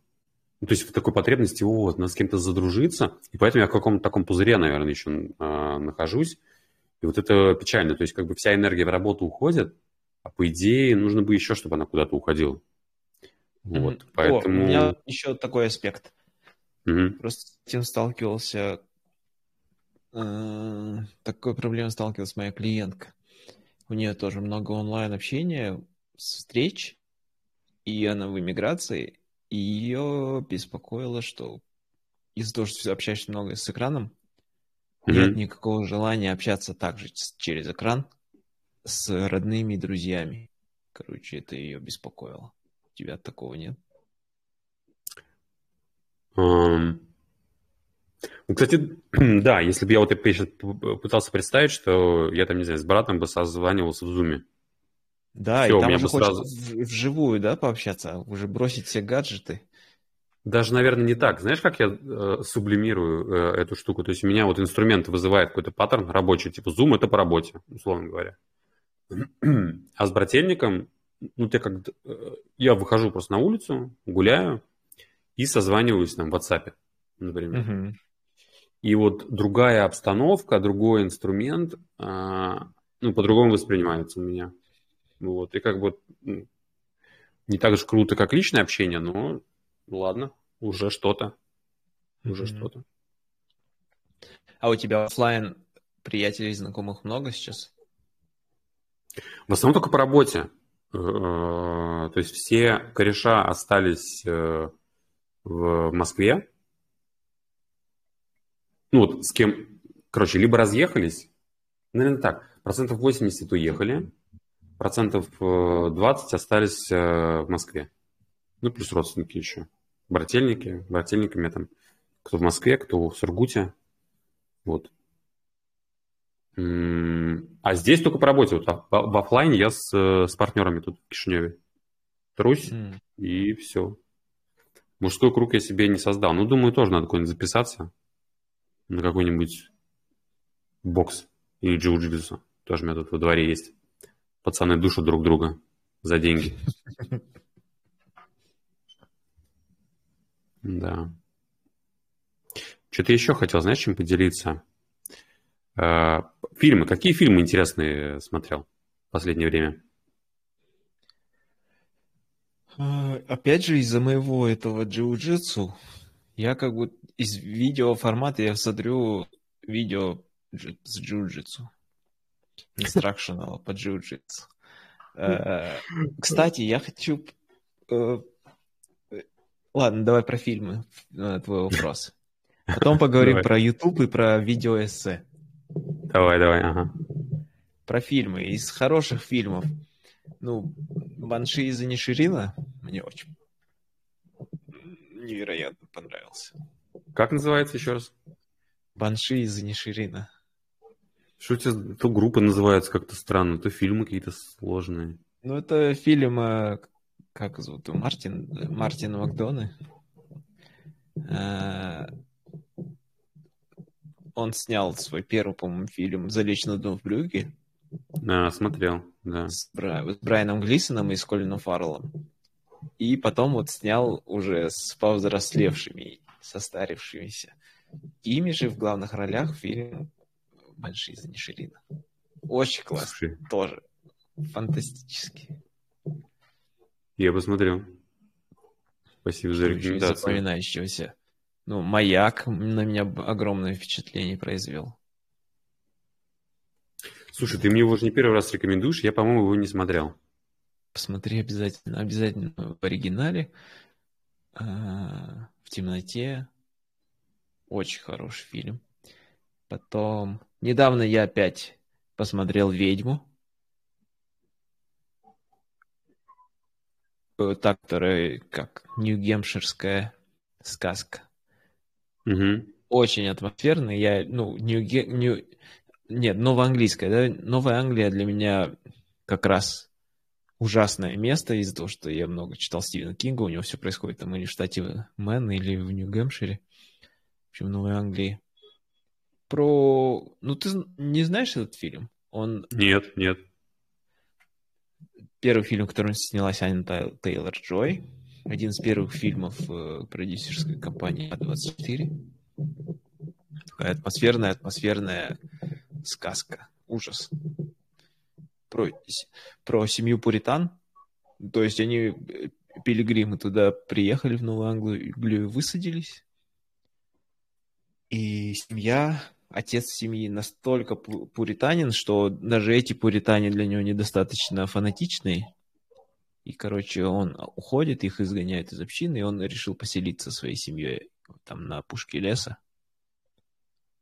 Ну, то есть в такой потребности, вот, надо с кем-то задружиться, и поэтому я в каком-то таком пузыре, наверное, еще э, а, нахожусь, и вот это печально, то есть как бы вся энергия в работу уходит, а по идее нужно бы еще, чтобы она куда-то уходила. Вот, mm-hmm. поэтому... О, у меня еще такой аспект. Mm-hmm. Просто с этим сталкивался, э, такой проблемой сталкивалась моя клиентка. У нее тоже много онлайн-общения, встреч, и она в эмиграции, и ее беспокоило, что из-за того, что общаешься много с экраном, mm-hmm. нет никакого желания общаться также через экран с родными и друзьями. Короче, это ее беспокоило. У тебя такого нет? Um, ну, кстати, да, если бы я вот пытался представить, что я там, не знаю, с братом бы созванивался в зуме. Да, Всё, и там уже хочется сразу- вживую, да, пообщаться, уже бросить все гаджеты. Даже, наверное, не так. Знаешь, как я э, сублимирую э, эту штуку? То есть у меня вот инструмент вызывает какой-то паттерн рабочий, типа Zoom это по работе, условно говоря. А с брательником, ну, те как... э, Я выхожу просто на улицу, гуляю и созваниваюсь там в WhatsApp, например. Мгм. И вот другая обстановка, другой инструмент, а, ну, по-другому воспринимается у меня. Вот. И как бы ну, не так же круто, как личное общение, но ладно, уже что-то. Уже Мгм. что-то. А у тебя оффлайн приятелей, знакомых много сейчас? В основном только по работе. Э, То есть все кореша остались э, в Москве. Ну вот с кем, короче, либо разъехались, наверное так, процентов 80 уехали, процентов э, 20 остались э, в Москве. Ну плюс родственники еще. Брательники, брательниками там, кто в Москве, кто в Сургуте. Вот. А здесь только по работе. Вот а- в офлайне я с, э, с партнерами тут в Кишиневе. Трусь, М. и все. Мужской круг я себе не создал. Ну, думаю, тоже надо куда-нибудь записаться на какой-нибудь бокс или джиу-джитсу. Тоже у меня тут во дворе есть. Пацаны душат друг друга за деньги. Да. Что-то еще хотел, знаешь, чем поделиться? Э, Фильмы. Какие фильмы интересные смотрел в последнее время? А, Опять же, из-за моего этого джиу-джитсу, я как бы из видеоформата я смотрю видео с джиу-джитсу. Instructional по джиу-джитсу. Э, Кстати, я хочу... э, Ладно, давай про фильмы, э, твой вопрос. Потом поговорим про YouTube и про видеоэссе. Давай, давай, ага. Про фильмы. Из хороших фильмов. Ну, Банши из Ниширина мне очень невероятно понравился. Как называется еще раз? Банши из Ниширина. Что у тебя то группа называется как-то странно, то фильмы какие-то сложные. Ну, это фильм, э, как зовут? Мартин, Мартин Макдоны. Э, Он снял свой первый, по-моему, фильм «Залечь на дно в брюге» А, смотрел, да. с, Бра- с Брайаном Глисоном и с Колином Фарреллом. И потом вот снял уже с повзрослевшими, состарившимися. Ими же в главных ролях фильм «Большие из Ниширина». Очень классно. Слушай, Тоже. Фантастически. я посмотрел. Спасибо за рекомендацию. запоминающегося? Ну, «Маяк» на меня огромное впечатление произвел. Слушай, ты мне его уже не первый раз рекомендуешь, я, по-моему, его не смотрел. Посмотри обязательно. Обязательно в оригинале. а, В темноте. Очень хороший фильм. Потом... Недавно я опять посмотрел «Ведьму». Э, Та, которая как Нью-Гемпширская сказка. Угу. Очень атмосферный. Я, ну, Нью, Нью... Нет, новоанглийская, да? Новая Англия для меня как раз ужасное место из-за того, что я много читал Стивена Кинга, у него все происходит там или в штате Мэн, или в Нью-Гэмпшире, в общем, в Новой Англии. Про... Ну, ты не знаешь этот фильм? Он Нет, нет. первый фильм, в котором снялась Аня Тейлор-Джой. Один из первых фильмов э, продюсерской компании А24. Такая атмосферная, атмосферная сказка. Ужас. Про, про семью пуритан. То есть они, э, пилигримы, туда приехали в Новую Англию, высадились. И семья, отец семьи настолько пу- пуританин, что даже эти пуритане для него недостаточно фанатичные. И, короче, он уходит, их изгоняют из общины, и он решил поселиться своей семьей там на пушке леса.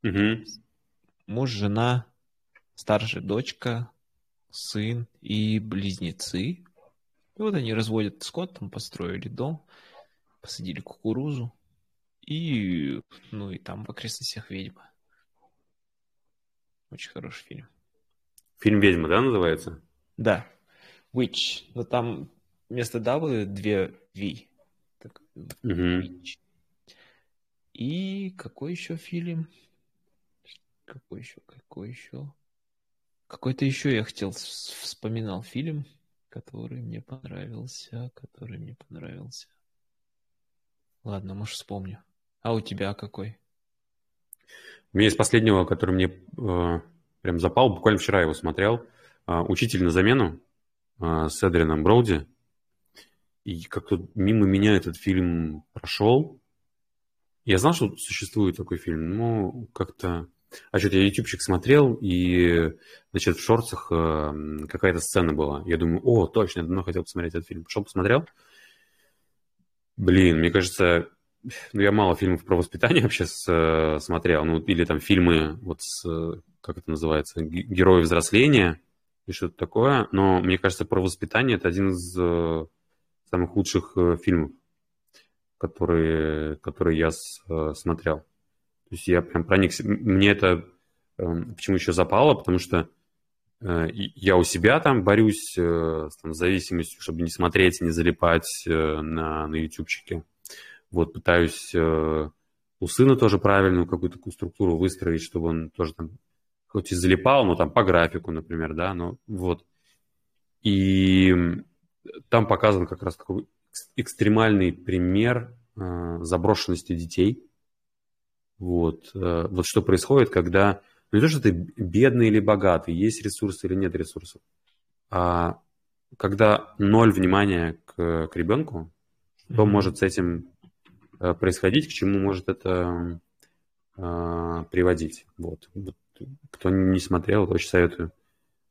Угу. Муж, жена, старшая дочка, сын и близнецы. И вот они разводят скот, там построили дом, посадили кукурузу. И, ну, и там в окрестностях ведьма. Очень хороший фильм. Фильм «Ведьма», да, называется? Да. Witch. Но там вместо W две V. Так, Witch. И какой еще фильм? Какой еще? Какой еще? Какой-то еще я хотел, вспоминал фильм, который мне понравился, который мне понравился. Ладно, может, вспомню. А у тебя какой? У меня из последнего, который мне э, прям запал, буквально вчера его смотрел, э, «Учитель на замену» э, с Эдрином Броуди. И как-то мимо меня этот фильм прошел. Я знал, что существует такой фильм, но как-то... А что-то я ютубчик смотрел, и, значит, в шорцах э, какая-то сцена была. Я думаю, о, точно, я давно хотел посмотреть этот фильм. Пошел, посмотрел. Блин, мне кажется, ну, я мало фильмов про воспитание вообще с, э, смотрел. Ну, или там фильмы, вот с, как это называется, герои взросления и что-то такое. Но мне кажется, про воспитание это один из э, самых лучших э, фильмов которые, которые я с, э, смотрел. То есть я прям проникся. Мне это э, почему еще запало, потому что э, я у себя там борюсь э, там, с зависимостью, чтобы не смотреть, не залипать э, на, на ютубчике. Вот пытаюсь э, у сына тоже правильную какую-то структуру выстроить, чтобы он тоже там хоть и залипал, но там по графику, например, да, ну вот. И там показан как раз такой экстремальный пример э, заброшенности детей. Вот. Э, вот что происходит, когда ну, не то, что ты бедный или богатый, есть ресурсы или нет ресурсов, а когда ноль внимания к, к ребенку, что mm-hmm. может с этим происходить, к чему может это э, приводить. Вот. Кто не смотрел, очень советую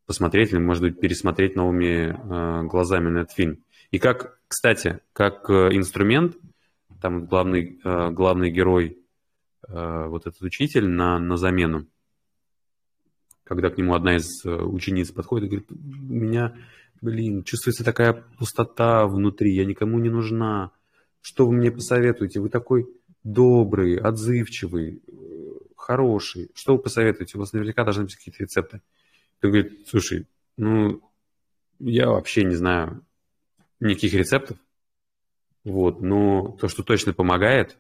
посмотреть или, может быть, пересмотреть новыми э, глазами на этот фильм. И как, кстати, как э, инструмент, там главный, э, главный герой, э, вот этот учитель на, на замену, когда к нему одна из учениц подходит и говорит, у меня, блин, чувствуется такая пустота внутри, я никому не нужна. Что вы мне посоветуете? Вы такой добрый, отзывчивый, хороший. Что вы посоветуете? У вас наверняка должны быть какие-то рецепты. Он говорит, слушай, ну, я вообще не знаю, никаких рецептов. Вот, но то, что точно помогает,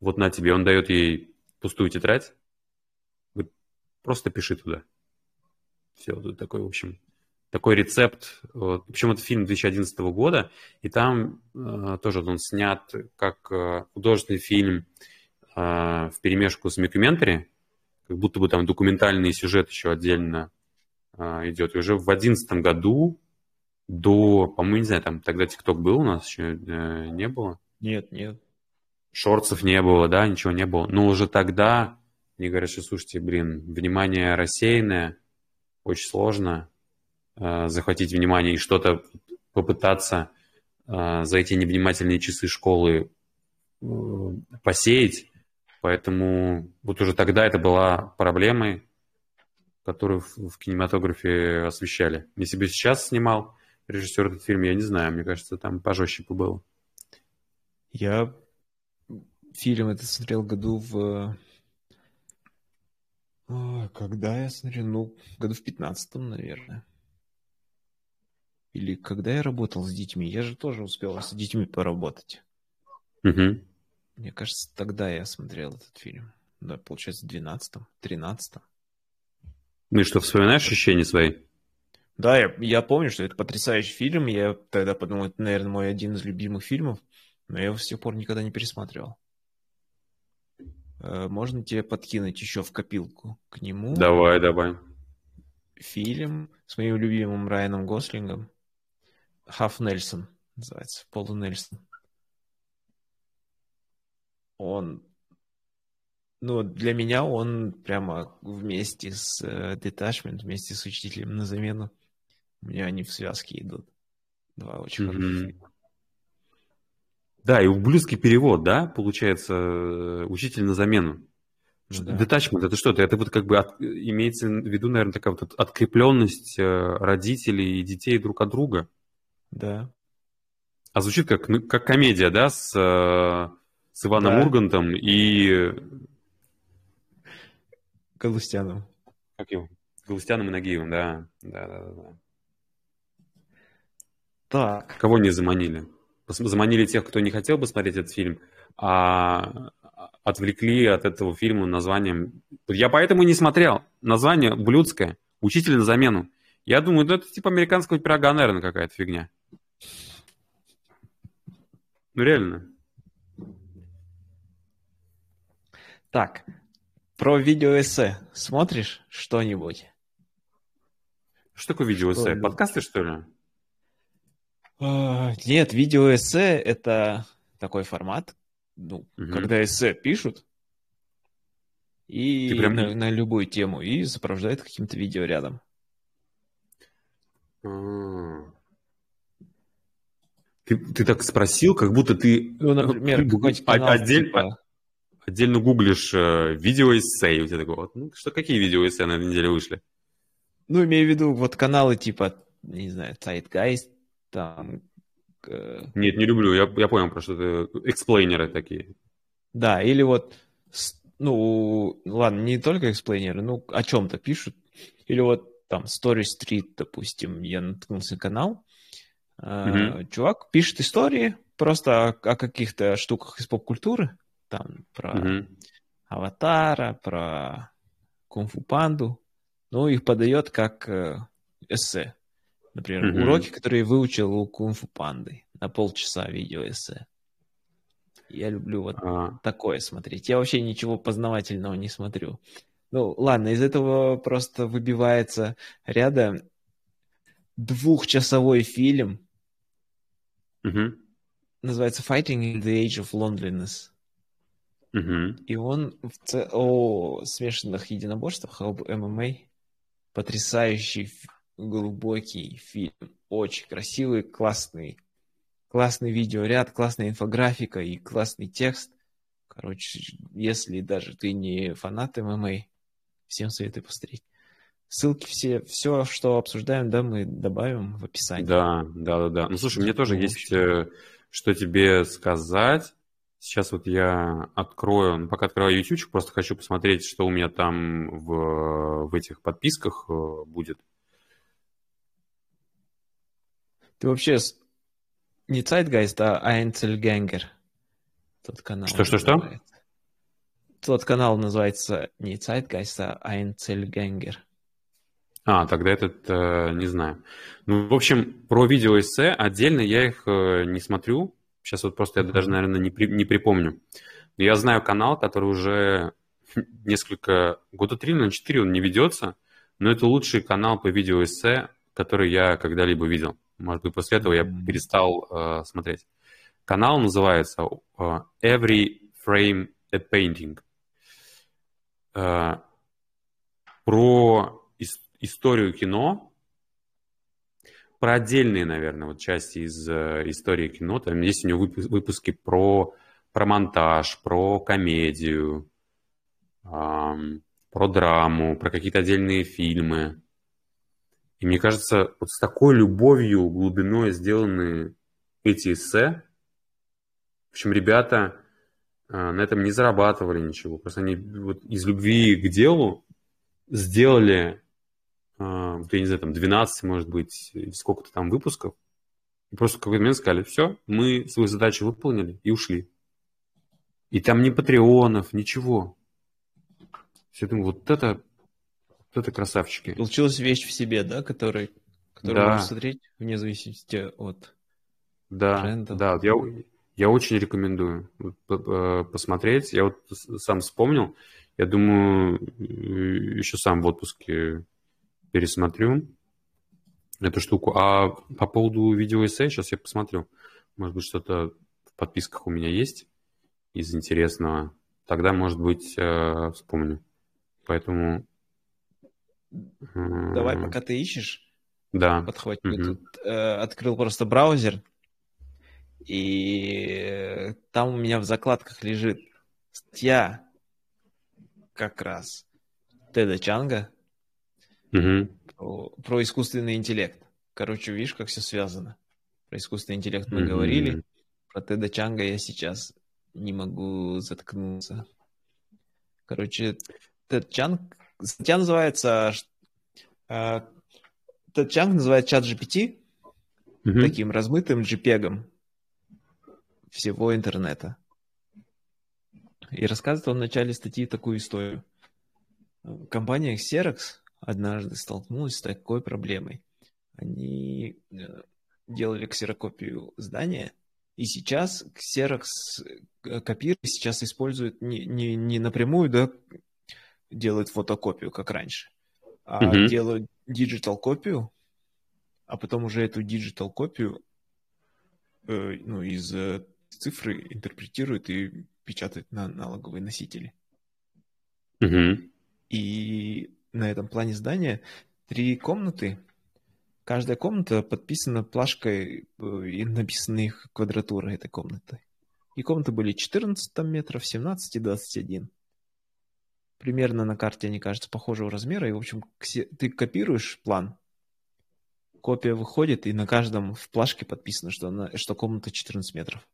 вот на тебе, он дает ей пустую тетрадь, просто пиши туда. Все, тут такой, в общем, такой рецепт. Вот. Причем это фильм 2011 года, и там э, тоже он снят как э, художественный фильм э, в перемешку с микументари, как будто бы там документальный сюжет еще отдельно э, идет. И уже в 2011 году до, по-моему, не знаю, там тогда ТикТок был у нас еще э, не было? Нет, нет. Шорцев не было, да, ничего не было. Но уже тогда мне говорят, что, слушайте, блин, внимание рассеянное, очень сложно э, захватить внимание и что-то попытаться э, за эти невнимательные часы школы э, посеять. Поэтому вот уже тогда это была проблемой, которую в, в кинематографе освещали. Если бы сейчас снимал, режиссер этот фильм, я не знаю, мне кажется, там пожестче бы было. Я фильм этот смотрел году в... Когда я смотрел? Ну, году в пятнадцатом, наверное. Или когда я работал с детьми. Я же тоже успел с детьми поработать. Угу. Мне кажется, тогда я смотрел этот фильм. Да, получается, в двенадцатом, тринадцатом. Ну и что, вспоминаешь ощущения свои? Да, я, я помню, что это потрясающий фильм. Я тогда подумал, это, наверное, мой один из любимых фильмов, но я его с тех пор никогда не пересматривал. Э, можно тебе подкинуть еще в копилку к нему? Давай, давай. Фильм с моим любимым Райаном Гослингом. Хаф Нельсон называется. Полу Нельсон. Он ну, для меня он прямо вместе с uh, Detachment, вместе с учителем на замену у меня они в связке идут. Два очень mm-hmm. Да, и ублюдский перевод, да, получается, э, учитель на замену. Да. Детачмент, это что-то? Это вот как бы от, имеется в виду, наверное, такая вот открепленность э, родителей и детей друг от друга. Да. А звучит как, ну, как комедия, да, с, э, с Иваном да. Ургантом и... Галустяном. Как его? Галустяном и Нагиевым, да. Да, да, да. Так. Кого не заманили? Заманили тех, кто не хотел бы смотреть этот фильм, а отвлекли от этого фильма названием... Я поэтому не смотрел. Название блюдское. Учитель на замену. Я думаю, ну это типа американского пирога, наверное, какая-то фигня. Ну реально. Так, про видеоэссе смотришь что-нибудь? Что такое видеоэссе? Подкасты, что ли? А, нет, видеоэссе — это такой формат, ну, угу. когда эссе пишут, и прям... на, на любую тему, и сопровождают каким-то видео рядом. А. Ты, ты так спросил, как будто ты... Ну, например, какой-нибудь канал, отдель... типа... отдельно гуглишь э, видеоэссе, и у тебя такое, вот, ну, что, какие видеоэссе на этой неделе вышли? Ну, имею в виду вот каналы типа, не знаю, Zeitgeist, там... Э... Нет, не люблю, я, я понял, про что ты... Эксплейнеры такие. Да, или вот, ну, ладно, не только эксплейнеры, ну, о чем-то пишут. Или вот там Story Street, допустим, я наткнулся на канал, mm-hmm. чувак пишет истории просто о, о каких-то штуках из поп-культуры, там про mm-hmm. Аватара, про Кунг-фу панду, ну, их подает как э, эссе. Например, mm-hmm. уроки, которые выучил у Кунг-фу панды на полчаса видеоэссе. Я люблю вот а. такое смотреть. Я вообще ничего познавательного не смотрю. Ну, ладно, из этого просто выбивается ряда двухчасовой фильм. Угу. Называется Fighting in the Age of Loneliness. Угу. И он в ц... о смешанных единоборствах, об ММА. Потрясающий, глубокий фильм. Очень красивый, классный. Классный видеоряд, классная инфографика и классный текст. Короче, если даже ты не фанат ММА, Всем советую посмотреть. Ссылки все, все, что обсуждаем, да, мы добавим в описании. Да, да, да, да. Ну, слушай, мне тоже есть э, что тебе сказать. Сейчас вот я открою, ну, пока открываю YouTube, просто хочу посмотреть, что у меня там в, в этих подписках э, будет. Ты вообще не Zeitgeist, а Einzelgänger. Тот канал. Что-что-что? Тот канал называется не Zeitgeist, а Einzelgänger. А, тогда этот э, не знаю. Ну, в общем, про видеоэссе отдельно я их э, не смотрю. Сейчас вот просто я даже, наверное, не, при, не припомню. Но я знаю канал, который уже несколько, года три, на четыре он не ведется, но это лучший канал по видеоэссе, который я когда-либо видел. Может быть, после этого я перестал э, смотреть. Канал называется э, Every Frame a Painting. Э, про историю кино, про отдельные, наверное, вот части из э, истории кино. Там есть у него выпуски про, про монтаж, про комедию, про драму, про какие-то отдельные фильмы. И мне кажется, вот с такой любовью, глубиной сделаны эти эссе. В общем, ребята а, на этом не зарабатывали ничего. Просто они вот из любви к делу сделали, я не знаю, там 12, может быть, сколько-то там выпусков. И просто в какой-то момент сказали, все, мы свою задачу выполнили и ушли. И там ни патреонов, ничего. Я думаю, вот это, вот это красавчики. Получилась вещь в себе, да, который, которую да. можно смотреть вне зависимости от да, бренда. Да, я, я очень рекомендую посмотреть. Я вот сам вспомнил. Я думаю, еще сам в отпуске пересмотрю эту штуку. А по поводу видеоэссе, сейчас я посмотрю. Может быть, что-то в подписках у меня есть из интересного. Тогда, может быть, э, вспомню. Поэтому... Давай, пока ты ищешь. Да. Подхватил. Угу. Тут э, открыл просто браузер и там у меня в закладках лежит статья как раз Теда Чанга угу. про, искусственный интеллект. Короче, видишь, как все связано. Про искусственный интеллект мы угу. говорили. Про Теда Чанга я сейчас не могу заткнуться. Короче, Тед Чанг... Статья называется... Э, Тед Чанг называет чат GPT угу. таким размытым JPEG всего интернета. И рассказывает он в начале статьи такую историю. Компания Xerox однажды столкнулась с такой проблемой. Они э, делали ксерокопию здания, и сейчас Xerox э, копиры сейчас используют не, не, не напрямую, да, делают фотокопию, как раньше, а mm-hmm. делают digital копию, а потом уже эту digital копию э, ну, из э, цифры интерпретируют и печатают на аналоговые носители. Mm-hmm. И на этом плане здания три комнаты. Каждая комната подписана плашкой э, и написаны их квадратуры этой комнаты. И комнаты были 14 метров, 17 и 21 примерно на карте они кажутся похожего размера, и, в общем, ты копируешь план, копия выходит, и на каждом в плашке подписано, что, она, что комната 14 метров.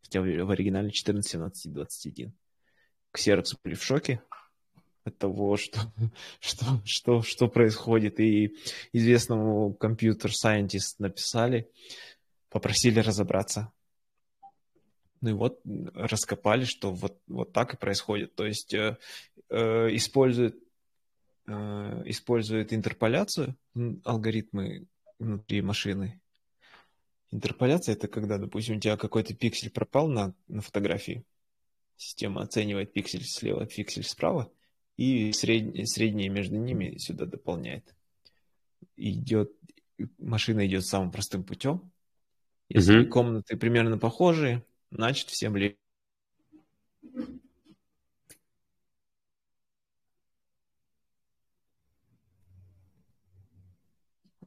Хотя в оригинале 14, 17 и 21. Ксероксы были в шоке от того, что, что, что, что происходит. И известному компьютер-сайентист написали, попросили разобраться. Ну и вот раскопали, что вот, вот так и происходит. То есть э, э, используют, э, используют интерполяцию, алгоритмы внутри машины. Интерполяция – это когда, допустим, у тебя какой-то пиксель пропал на, на фотографии. Система оценивает пиксель слева, пиксель справа, и среднее, среднее между ними сюда дополняет. Идет, машина идет самым простым путем. Если mm-hmm. комнаты примерно похожие, значит всем легче.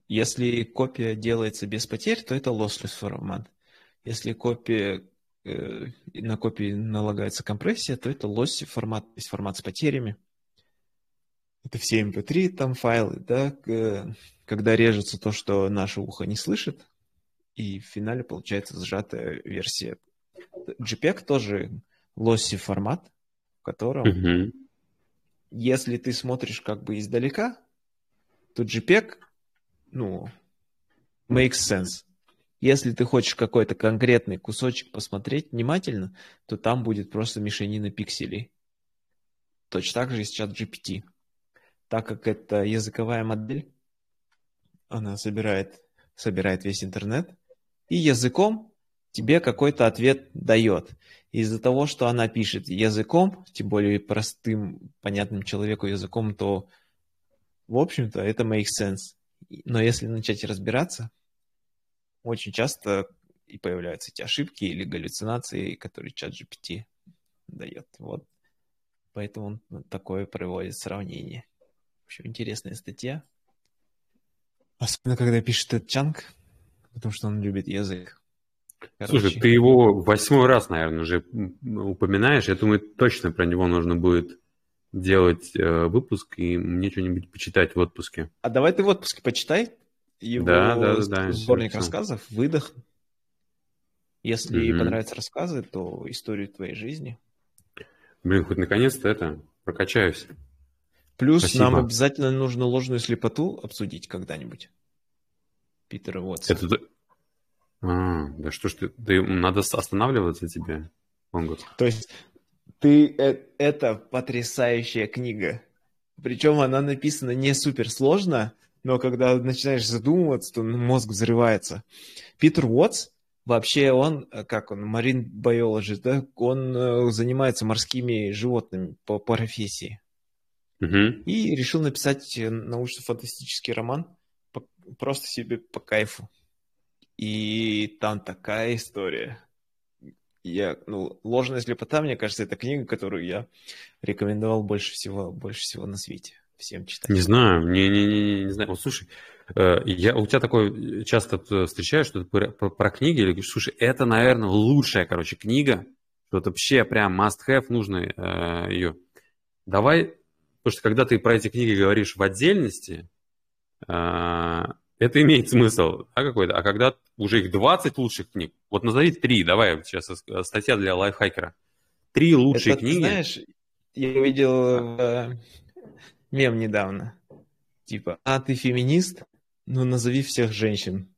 Если копия делается без потерь, то это lossless формат. Если копия, э, на копии налагается компрессия, то это lossy формат, то есть формат с потерями. Это все MP3 эм там файлы, да, когда режется то, что наше ухо не слышит, и в финале получается сжатая версия JPEG тоже lossy формат, в котором, mm-hmm. если ты смотришь как бы издалека, то JPEG, ну, makes sense. Если ты хочешь какой-то конкретный кусочек посмотреть внимательно, то там будет просто мешанина пикселей. Точно так же и сейчас GPT. Так как это языковая модель, она собирает, собирает весь интернет, и языком тебе какой-то ответ дает. Из-за того, что она пишет языком, тем более простым, понятным человеку языком, то, в общем-то, это makes sense. Но если начать разбираться, очень часто и появляются эти ошибки или галлюцинации, которые чат GPT дает. Вот. Поэтому он такое проводит сравнение. Общем, интересная статья. Особенно, когда пишет этот Чанг, потому что он любит язык. Короче. Слушай, ты его восьмой раз, наверное, уже упоминаешь. Я думаю, точно про него нужно будет делать э, выпуск и мне что-нибудь почитать в отпуске. А давай ты в отпуске почитай его да, да, да, да, сборник все, рассказов, выдох. Если угу. понравятся рассказы, то историю твоей жизни. Блин, хоть наконец-то это прокачаюсь. Плюс Спасибо. нам обязательно нужно ложную слепоту обсудить когда-нибудь. Питера Уотса. Это, а, да что ж ты, ты надо останавливаться тебе, Монгус. То есть ты, э, это потрясающая книга. Причем она написана не супер сложно, но когда начинаешь задумываться, то мозг взрывается. Питер Уотс, вообще он, э, как он, марин biologist, да, он э, занимается морскими животными по профессии. Угу. И решил написать научно-фантастический роман просто себе по кайфу. И там такая история. Я, ну, «Ложная слепота», мне кажется, это книга, которую я рекомендовал больше всего, больше всего на свете всем читать. Не знаю, не, не, не, не знаю. Вот слушай, э, я, у тебя такое часто встречаешь, что ты про, про, про книги, или говоришь, слушай, это, наверное, лучшая, короче, книга, что это вообще прям must-have, нужно э, ее. Давай, потому что когда ты про эти книги говоришь в отдельности, э, это имеет смысл, да, какой-то. А когда уже их 20 лучших книг, вот назови три, давай, сейчас статья для лайфхакера. Три лучшие это, книги. знаешь, я видел э, мем недавно. Типа, а ты феминист? Ну, назови всех женщин.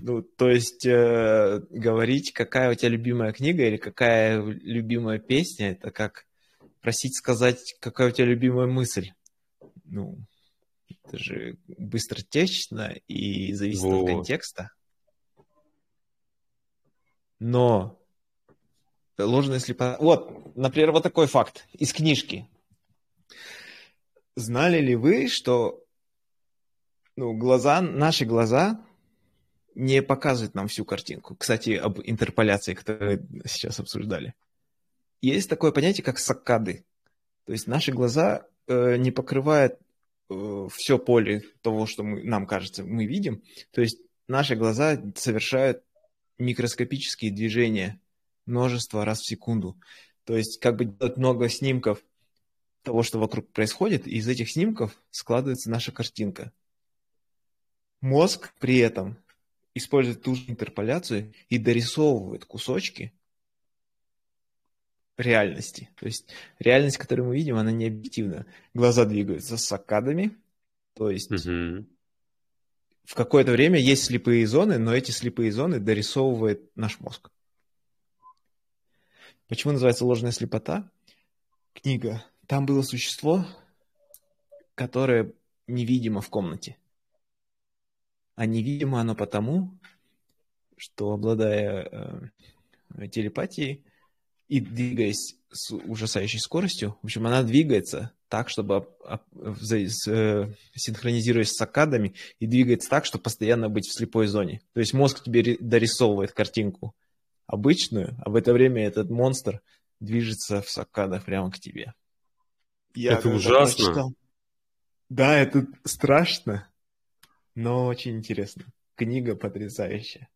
Ну, то есть э, говорить, какая у тебя любимая книга или какая любимая песня, это как просить сказать, какая у тебя любимая мысль. Ну, это же быстротечно и зависит вот. от контекста. Но ложная слепота... Вот, например, вот такой факт из книжки. Знали ли вы, что ну, глаза, наши глаза не показывают нам всю картинку? Кстати, об интерполяции, которую сейчас обсуждали. Есть такое понятие, как саккады. То есть наши глаза э, не покрывают э, все поле того, что мы, нам кажется, мы видим. То есть наши глаза совершают микроскопические движения множество раз в секунду. То есть как бы делать много снимков того, что вокруг происходит, и из этих снимков складывается наша картинка. Мозг при этом использует ту же интерполяцию и дорисовывает кусочки реальности. То есть реальность, которую мы видим, она не объективна. Глаза двигаются с саккадами, то есть угу. в какое-то время есть слепые зоны, но эти слепые зоны дорисовывает наш мозг. Почему называется ложная слепота? Книга. Там было существо, которое невидимо в комнате. А невидимо оно потому, что обладая э, телепатией, и двигаясь с ужасающей скоростью, в общем, она двигается так, чтобы э, синхронизируясь с акадами и двигается так, чтобы постоянно быть в слепой зоне. То есть мозг тебе дорисовывает картинку обычную, а в это время этот монстр движется в сакадах прямо к тебе. Я это ужасно. Прочитал. Да, это страшно, но очень интересно. Книга потрясающая.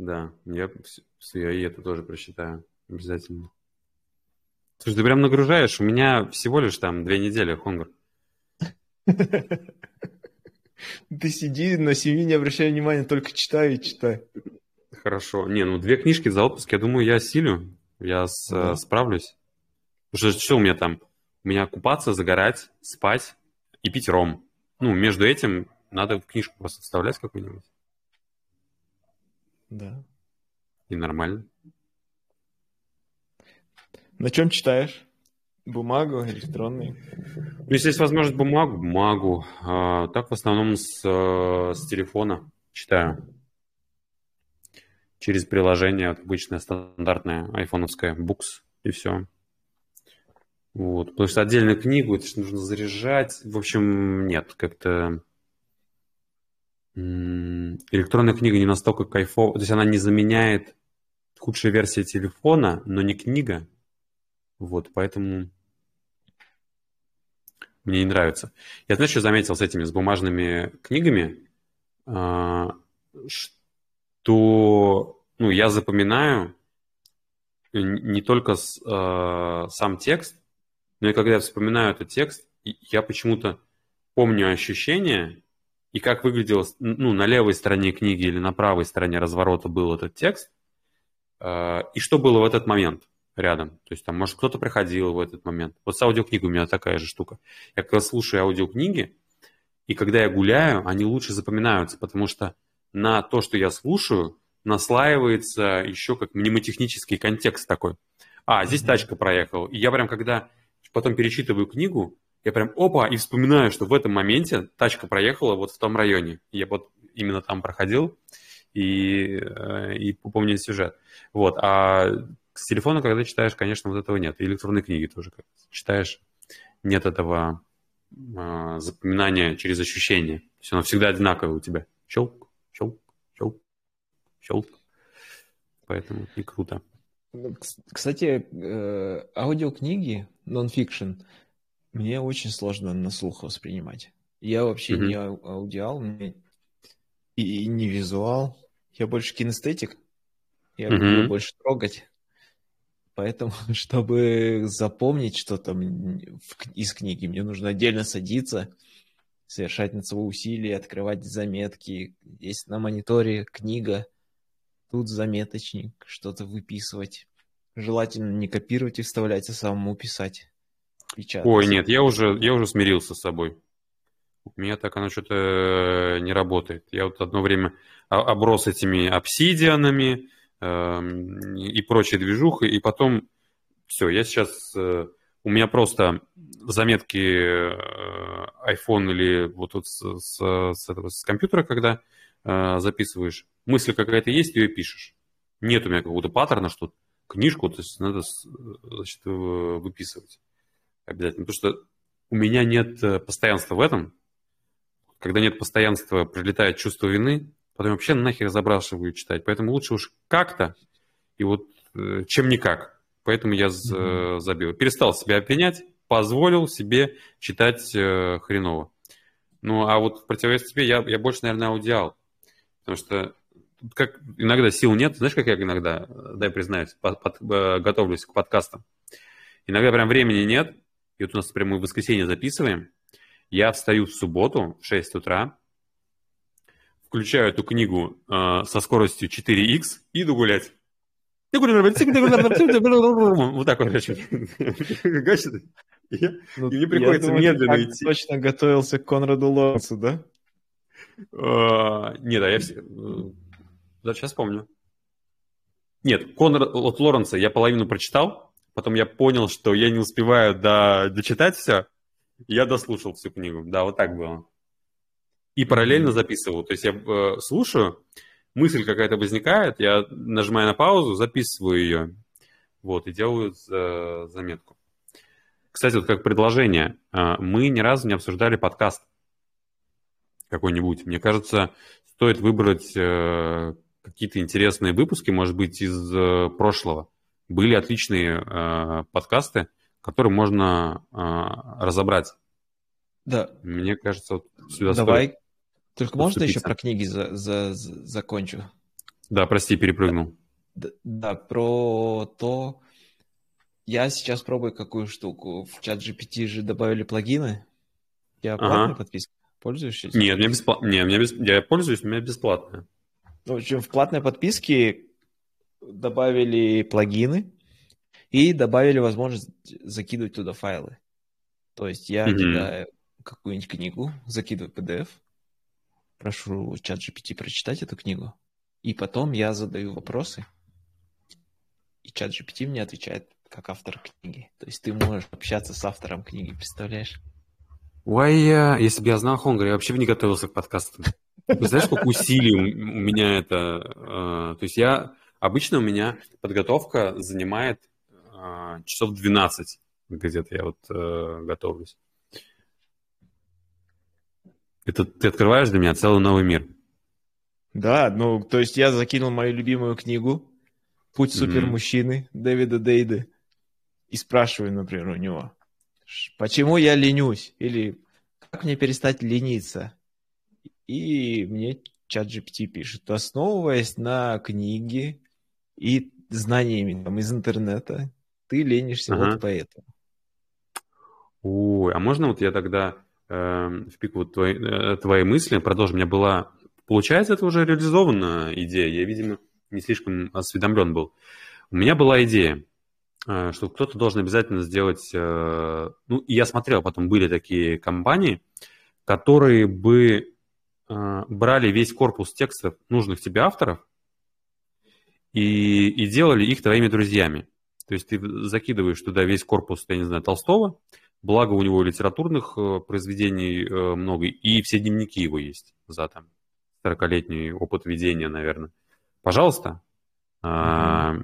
Да, я, я и это тоже прочитаю обязательно. Слушай, ты прям нагружаешь. У меня всего лишь там две недели хонгр. Ты сиди на семью, не обращай внимания, только читай и читай. Хорошо. Не, ну две книжки за отпуск, я думаю, я осилю. Я с, да. справлюсь. Потому что что у меня там? У меня купаться, загорать, спать и пить ром. Ну, между этим надо книжку просто вставлять какую-нибудь. Да. И нормально. На чем читаешь? Бумагу, электронный? Ну, если есть возможность бумагу, бумагу. А, так в основном с, э, с телефона читаю. Через приложение обычное стандартное айфоновское Books и все. Вот. Потому что отдельную книгу, это же нужно заряжать. В общем, нет, как-то электронная книга не настолько кайфовая, то есть она не заменяет худшая версия телефона, но не книга. Вот, поэтому мне не нравится. Я, знаешь, что заметил с этими, с бумажными книгами, а, что, ну, я запоминаю не только с, а, сам текст, но и когда я вспоминаю этот текст, я почему-то помню ощущение, и как выглядел ну, на левой стороне книги или на правой стороне разворота был этот текст, э, и что было в этот момент рядом. То есть там, может, кто-то приходил в этот момент. Вот с аудиокнигой у меня такая же штука. Я когда слушаю аудиокниги, и когда я гуляю, они лучше запоминаются, потому что на то, что я слушаю, наслаивается еще как мнемотехнический контекст такой. А, здесь тачка проехала. И я прям, когда потом перечитываю книгу, я прям опа, и вспоминаю, что в этом моменте тачка проехала вот в том районе. Я вот именно там проходил и, э, и помню сюжет. Вот, а с телефона, когда читаешь, конечно, вот этого нет. И электронные книги тоже, как читаешь, нет этого э, запоминания через ощущение. То есть оно всегда одинаковое у тебя. Щелк, щелк, щелк, щелк. Поэтому не круто. Кстати, э, аудиокниги, нон-фикшн, мне очень сложно на слух воспринимать. Я вообще mm-hmm. не аудиал, и не визуал. Я больше кинестетик. Я mm-hmm. люблю больше трогать. Поэтому, чтобы запомнить что-то из книги, мне нужно отдельно садиться, совершать над собой усилия, открывать заметки. Есть на мониторе книга, тут заметочник, что-то выписывать. Желательно не копировать и вставлять, а самому писать печатать. Ой, нет, я уже, я уже смирился с собой. У меня так оно что-то не работает. Я вот одно время оброс этими обсидианами э, и прочей движухой, и потом все, я сейчас... Э, у меня просто заметки э, iPhone или вот тут с, с, с, этого, с компьютера, когда э, записываешь, мысль какая-то есть, ее пишешь. Нет у меня какого-то паттерна, что книжку то есть надо значит, выписывать обязательно. Потому что у меня нет э, постоянства в этом. Когда нет постоянства, прилетает чувство вины, потом вообще нахер забрасываю читать. Поэтому лучше уж как-то, и вот э, чем никак. Поэтому я mm-hmm. забил. Перестал себя обвинять, позволил себе читать э, хреново. Ну, а вот в противовес тебе я, я больше, наверное, аудиал. Потому что как иногда сил нет. Знаешь, как я иногда, дай признаюсь, под, под, готовлюсь к подкастам. Иногда прям времени нет. И вот у нас прямо в воскресенье записываем. Я встаю в субботу в 6 утра, включаю эту книгу э, со скоростью 4х и иду гулять. Вот так вот, короче. Ну, мне приходится медленно идти. точно готовился к Конраду Лоренсу, да? А, нет, а я все... Да, сейчас помню. Нет, Конрад от Лоренса я половину прочитал, потом я понял, что я не успеваю до... дочитать все, я дослушал всю книгу. Да, вот так было. И параллельно записывал. То есть я э, слушаю, мысль какая-то возникает, я нажимаю на паузу, записываю ее, вот, и делаю э, заметку. Кстати, вот как предложение, э, мы ни разу не обсуждали подкаст какой-нибудь. Мне кажется, стоит выбрать э, какие-то интересные выпуски, может быть, из э, прошлого. Были отличные э, подкасты, которые можно э, разобрать. Да. Мне кажется, вот сюда Давай. Стоит Только можно еще про книги за, за, за, закончу? Да, прости, перепрыгнул. Да, да, про то... Я сейчас пробую какую штуку. В чат GPT же добавили плагины. Я платная ага. подписка? Пользуешься? Нет, мне бесплатно. Нет, мне без... я пользуюсь, у меня бесплатная. В общем, в платной подписке добавили плагины и добавили возможность закидывать туда файлы. То есть я mm-hmm. кидаю какую-нибудь книгу, закидываю PDF, прошу чат GPT прочитать эту книгу, и потом я задаю вопросы, и чат GPT мне отвечает как автор книги. То есть ты можешь общаться с автором книги, представляешь? Ой, если бы я знал Хонгар, я вообще бы не готовился к подкастам. Ты знаешь, сколько усилий у меня это... Э, то есть я... Обычно у меня подготовка занимает э, часов 12 где-то я вот э, готовлюсь. Это ты открываешь для меня целый новый мир. Да, ну, то есть я закинул мою любимую книгу «Путь супермужчины» mm-hmm. Дэвида Дейды и спрашиваю, например, у него, почему я ленюсь? Или как мне перестать лениться? И мне чат GPT пишет, основываясь на книге и знаниями там, из интернета, ты ленишься ага. вот поэтому. Ой, а можно вот я тогда э, в пику вот твои, э, твои мысли продолжу? У меня была... Получается, это уже реализованная идея. Я, видимо, не слишком осведомлен был. У меня была идея, э, что кто-то должен обязательно сделать... Э, ну, и я смотрел, потом были такие компании, которые бы а, брали весь корпус текстов нужных тебе авторов и, и делали их твоими друзьями. То есть ты закидываешь туда весь корпус, я не знаю, Толстого, благо у него литературных э, произведений э, много, и все дневники его есть за там 40-летний опыт ведения, наверное. Пожалуйста. А,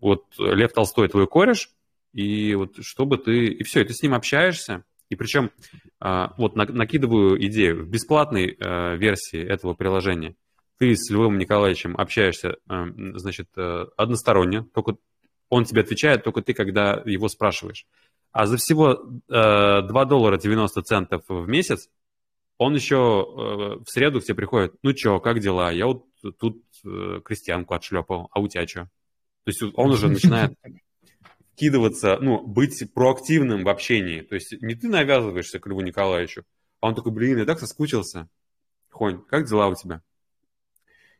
вот Лев Толстой твой кореш, и вот чтобы ты... И все, и ты с ним общаешься, и причем а, вот накидываю идею в бесплатной э, версии этого приложения. Ты с Львом Николаевичем общаешься, э, значит, э, односторонне, только он тебе отвечает, только ты, когда его спрашиваешь. А за всего 2 доллара 90 центов в месяц он еще в среду к тебе приходит, ну что, как дела? Я вот тут крестьянку отшлепал, а у тебя что? То есть он уже начинает вкидываться, ну, быть проактивным в общении. То есть не ты навязываешься к Льву Николаевичу, а он такой, блин, я так соскучился. Хонь, как дела у тебя?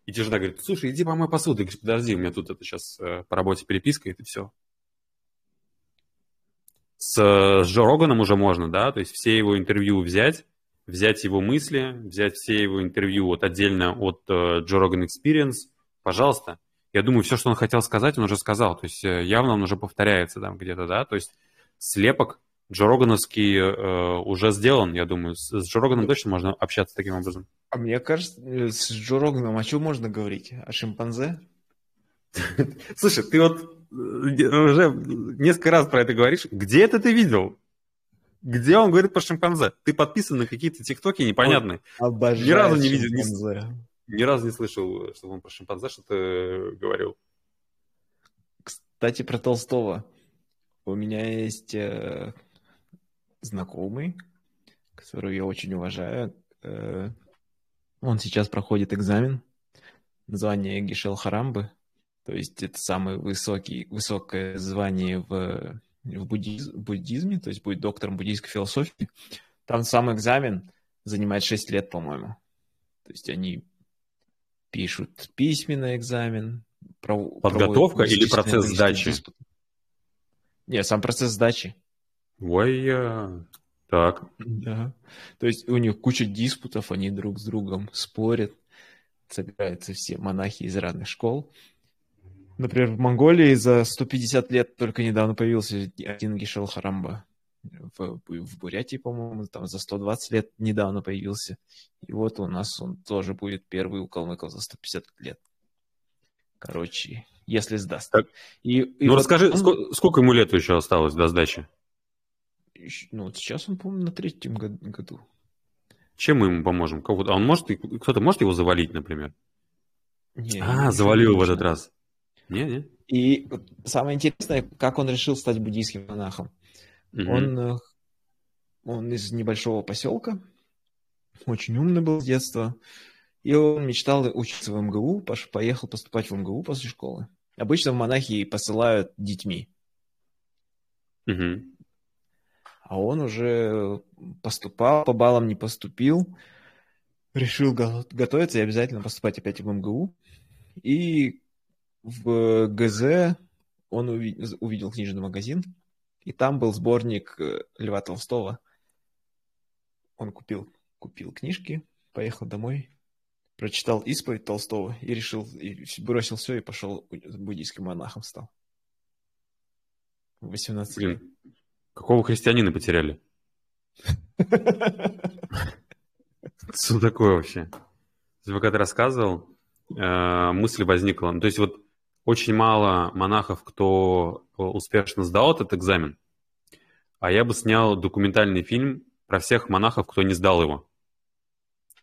И тебе жена говорит, слушай, иди помой посуду. Ты говоришь, подожди, у меня тут это сейчас э, по работе переписка, и это все. С, с Джо Роганом уже можно, да, то есть все его интервью взять, взять его мысли, взять все его интервью вот отдельно от э, Joe Rogan Experience, пожалуйста. Я думаю, все, что он хотел сказать, он уже сказал. То есть э, явно он уже повторяется там где-то, да. То есть слепок Джо Рогановский э, уже сделан, я думаю. С, с Джо Роганом точно можно общаться таким образом. А мне кажется, э, с Джо Роганом о чем можно говорить? О шимпанзе? Слушай, ты вот э, уже несколько раз про это говоришь. Где это ты видел? Где он говорит про шимпанзе? Ты подписан на какие-то тиктоки непонятные. Обожаю Ни разу не видел, ни, ни разу не слышал, чтобы он про шимпанзе что-то говорил. Кстати, про Толстого. У меня есть э, знакомый, которого я очень уважаю. Э, он сейчас проходит экзамен. Название Гишел Харамбы. То есть это самое высокий, высокое звание в в буддиз, буддизме, то есть будет доктором буддийской философии. Там сам экзамен занимает 6 лет, по-моему. То есть они пишут письменный экзамен. Пров... Подготовка или процесс сдачи? Диспут. Нет, сам процесс сдачи. Ой, так. Да. То есть у них куча диспутов, они друг с другом спорят. Собираются все монахи из разных школ. Например, в Монголии за 150 лет только недавно появился один Гишел Харамба. В, в Бурятии, по-моему, там за 120 лет недавно появился. И вот у нас он тоже будет первый у калмыков за 150 лет. Короче, если сдаст. Так. И, и ну, вот расскажи, он... сколько, сколько ему лет еще осталось до сдачи? Ну, вот сейчас он, по-моему, на третьем году. Чем мы ему поможем? Кого-то, а он может, кто-то может его завалить, например? Не, а, завалил в этот раз. Не, не. И самое интересное, как он решил стать буддийским монахом. Угу. Он, э, он из небольшого поселка, очень умный был с детства, и он мечтал учиться в МГУ, поехал поступать в МГУ после школы. Обычно в монахи посылают детьми. Угу. А он уже поступал, по баллам не поступил, решил готовиться и обязательно поступать опять в МГУ. И в ГЗ он увидел, книжный магазин, и там был сборник э, Льва Толстого. Он купил, купил книжки, поехал домой, прочитал исповедь Толстого и решил, и бросил все и пошел буддийским монахом стал. 18 Блин, лет. Какого христианина потеряли? Что такое вообще? Пока ты рассказывал, э, мысль возникла. То есть вот очень мало монахов, кто э, успешно сдал этот экзамен, а я бы снял документальный фильм про всех монахов, кто не сдал его.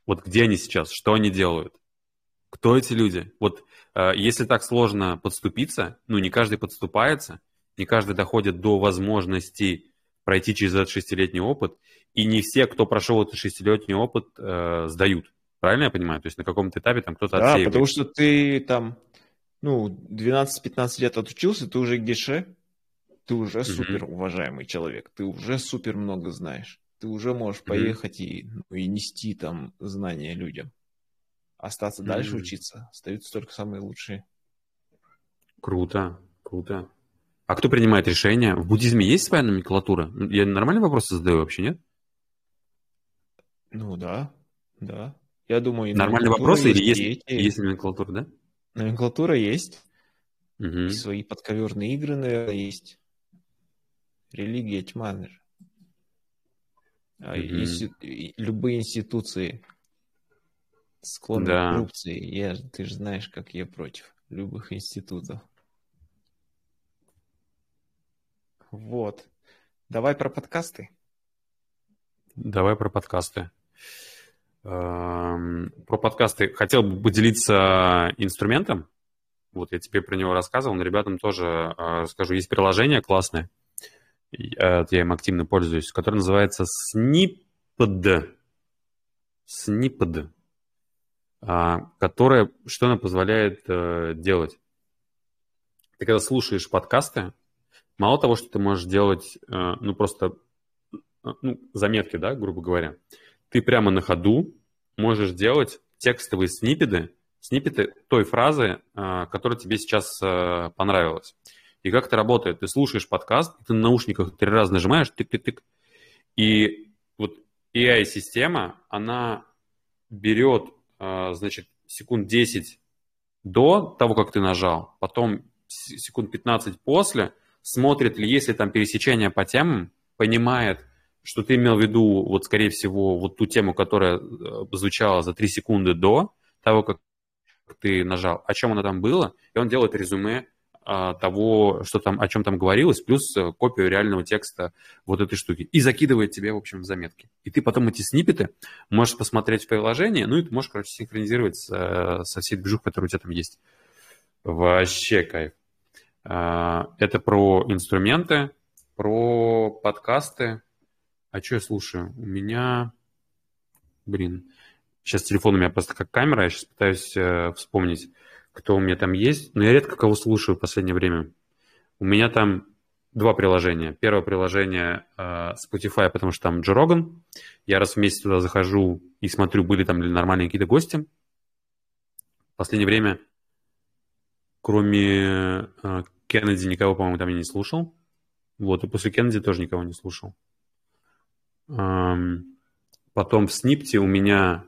Вот где они сейчас, что они делают, кто эти люди. Вот э, если так сложно подступиться, ну не каждый подступается, не каждый доходит до возможности пройти через этот шестилетний опыт, и не все, кто прошел этот шестилетний опыт, э, сдают. Правильно я понимаю? То есть на каком-то этапе там кто-то Да, отсеивает. потому что ты там ну, 12-15 лет отучился, ты уже геше, ты уже mm-hmm. супер уважаемый человек, ты уже супер много знаешь. Ты уже можешь mm-hmm. поехать и, ну, и нести там знания людям. Остаться mm-hmm. дальше учиться, остаются только самые лучшие. Круто, круто. А кто принимает решения? В буддизме есть своя номенклатура? Я нормальный вопрос задаю вообще, нет? Ну да, да. Я думаю, нормальный вопрос или есть, есть номенклатура, да? Номенклатура есть. Угу. Свои подковерные игры, наверное, есть. Религия тьма. А угу. инсти... Любые институции склонны да. к коррупции. Я, ты же знаешь, как я против любых институтов. Вот. Давай про подкасты. Давай про подкасты. Эм, про подкасты хотел бы поделиться инструментом. Вот я тебе про него рассказывал, но ребятам тоже э, скажу. Есть приложение классное, я им активно пользуюсь, которое называется Snipped. Snipped. А, которое, что она позволяет э, делать? Ты когда слушаешь подкасты, мало того, что ты можешь делать, э, ну, просто ну, заметки, да, грубо говоря, ты прямо на ходу можешь делать текстовые сниппеты, сниппеты той фразы, а, которая тебе сейчас понравилась. И как это работает? Ты слушаешь подкаст, ты на наушниках три раза нажимаешь, тык-тык-тык, и вот AI-система, она берет, э, значит, секунд 10 до того, как ты нажал, потом секунд 15 после, смотрит ли, есть ли там пересечение по темам, понимает, что ты имел в виду, вот, скорее всего, вот ту тему, которая э, звучала за 3 секунды до того, как ты нажал, о чем она там было, и он делает резюме а, того, что там, о чем там говорилось, плюс э, копию реального текста вот этой штуки. И закидывает тебе, в общем, в заметки. И ты потом эти снипеты можешь посмотреть в приложении, ну и ты можешь, короче, синхронизировать со, со всей движухой, которая у тебя там есть. Вообще кайф. А, это про инструменты, про подкасты. А что я слушаю? У меня... Блин, сейчас телефон у меня просто как камера, я сейчас пытаюсь э, вспомнить кто у меня там есть, но я редко кого слушаю в последнее время. У меня там два приложения. Первое приложение э, Spotify, потому что там Джо Роган. Я раз в месяц туда захожу и смотрю, были там ли нормальные какие-то гости. В последнее время, кроме э, Кеннеди, никого, по-моему, там я не слушал. Вот, и после Кеннеди тоже никого не слушал. Эм, потом в Снипте у меня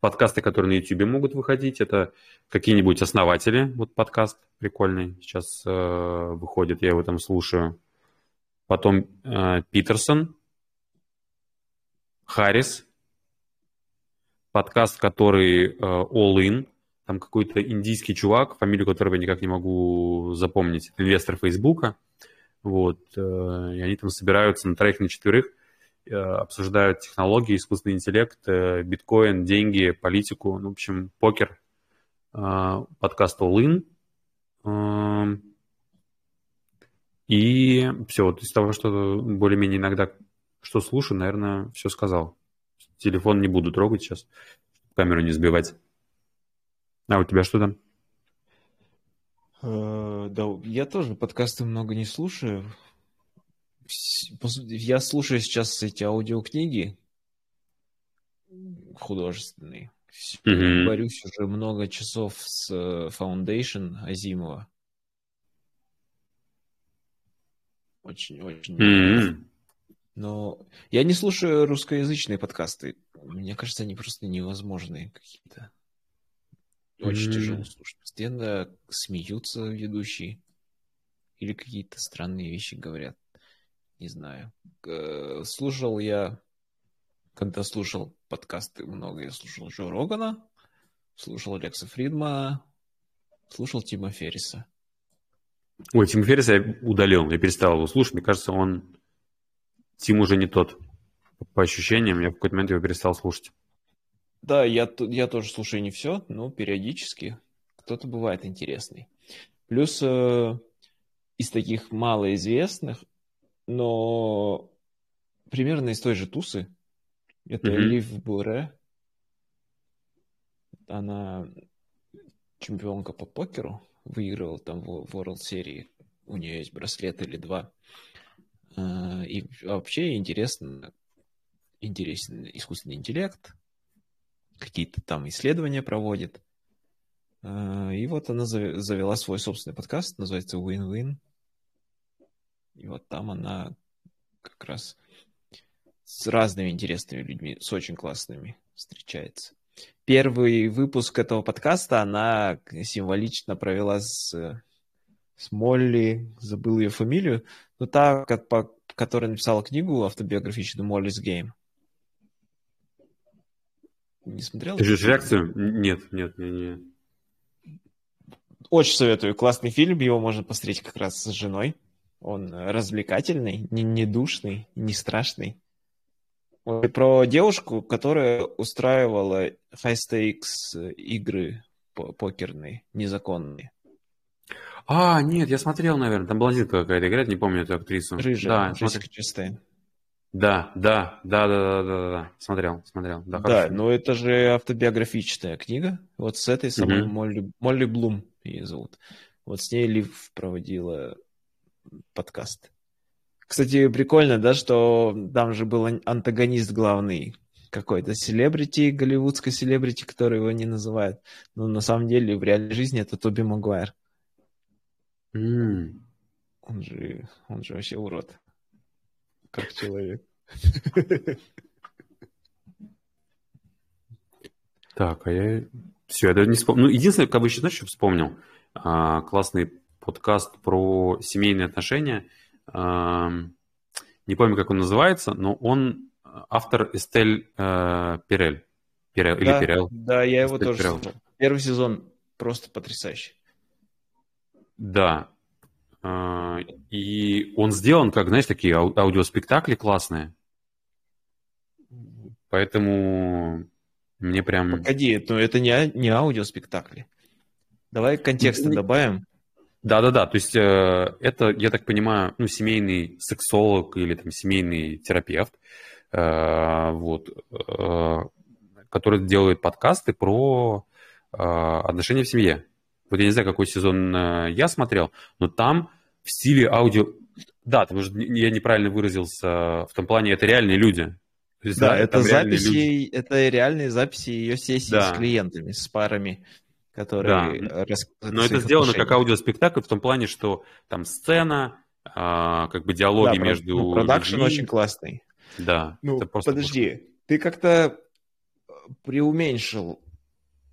подкасты, которые на YouTube могут выходить, это какие-нибудь основатели. Вот подкаст прикольный сейчас э, выходит, я его там слушаю. Потом э, Питерсон, Харрис, подкаст, который э, All In, там какой-то индийский чувак, фамилию которого я никак не могу запомнить, инвестор Фейсбука. Вот, э, и они там собираются на троих, на четверых Э, обсуждают технологии, искусственный интеллект, э, биткоин, деньги, политику, ну, в общем, покер, подкаст All In. Эм, и все, вот из того, что более-менее иногда что слушаю, наверное, все сказал. Телефон не буду трогать сейчас, камеру не сбивать. А у тебя что там? Да, я тоже подкасты много не слушаю я слушаю сейчас эти аудиокниги художественные. Mm-hmm. Борюсь уже много часов с э, Foundation Азимова. Очень-очень. Mm-hmm. Но я не слушаю русскоязычные подкасты. Мне кажется, они просто невозможные какие-то. Очень mm-hmm. тяжело слушать. Постоянно смеются ведущие. Или какие-то странные вещи говорят не знаю. Слушал я, когда слушал подкасты много, я слушал Джо Рогана, слушал Лекса Фридмана, слушал Тима Ферриса. Ой, Тима Ферриса я удалил, я перестал его слушать. Мне кажется, он... Тим уже не тот. По ощущениям, я в какой-то момент его перестал слушать. Да, я, я тоже слушаю не все, но периодически кто-то бывает интересный. Плюс э, из таких малоизвестных но примерно из той же тусы. Это mm-hmm. Лив Буре. Она чемпионка по покеру, выигрывала там в World серии. У нее есть браслет или два. А, и вообще интересно, интересен искусственный интеллект, какие-то там исследования проводит. А, и вот она завела свой собственный подкаст, называется Win-Win. И вот там она как раз с разными интересными людьми, с очень классными встречается. Первый выпуск этого подкаста она символично провела с, с Молли, забыл ее фамилию, но та, как, по, которая написала книгу автобиографичную «Молли's Game». Не смотрел? Ты же реакцию? Нет, нет, не, не. Очень советую. Классный фильм, его можно посмотреть как раз с женой. Он развлекательный, не, не душный, не страшный. Вот, про девушку, которая устраивала high-stakes игры покерные, незаконные. А, нет, я смотрел, наверное, там блондинка какая-то играет, не помню эту актрису. Рыжая, да, Джессика Честейн. Да, да, да, да, да, да, да, смотрел, смотрел. Да, да но это же автобиографичная книга. Вот с этой самой mm-hmm. Молли, Молли Блум ее зовут. Вот с ней Лив проводила подкаст. Кстати, прикольно, да, что там же был антагонист главный, какой-то селебрити, голливудской селебрити, который его не называют. Но на самом деле в реальной жизни это Тоби Магуайр. Mm. Он же, он же вообще урод как человек. Так, а я... Все, я даже не вспомнил. Ну, единственное, как бы еще, знаешь, что вспомнил? А, классный подкаст про семейные отношения. А, не помню, как он называется, но он э, автор Эстель э, Перель. Перель да, или Перель. Да, я его Эстель тоже Перель. Первый сезон просто потрясающий. Да, а, и он сделан, как, знаешь, такие ау- аудиоспектакли классные. Поэтому мне прям... Погоди, но это не, не аудиоспектакли. Давай контекста добавим. Да-да-да, то есть э, это, я так понимаю, ну, семейный сексолог или там семейный терапевт, э, вот, э, который делает подкасты про э, отношения в семье. Вот я не знаю, какой сезон э, я смотрел, но там в стиле аудио... Да, потому что я неправильно выразился в том плане, это реальные люди. Есть, да, да, это записи, это реальные записи ее сессии да. с клиентами, с парами, которые да. Но это сделано как аудиоспектакль в том плане, что там сцена, а, как бы диалоги да, между. Ну, продакшн людьми. очень классный. Да. Ну, подожди, просто... ты как-то преуменьшил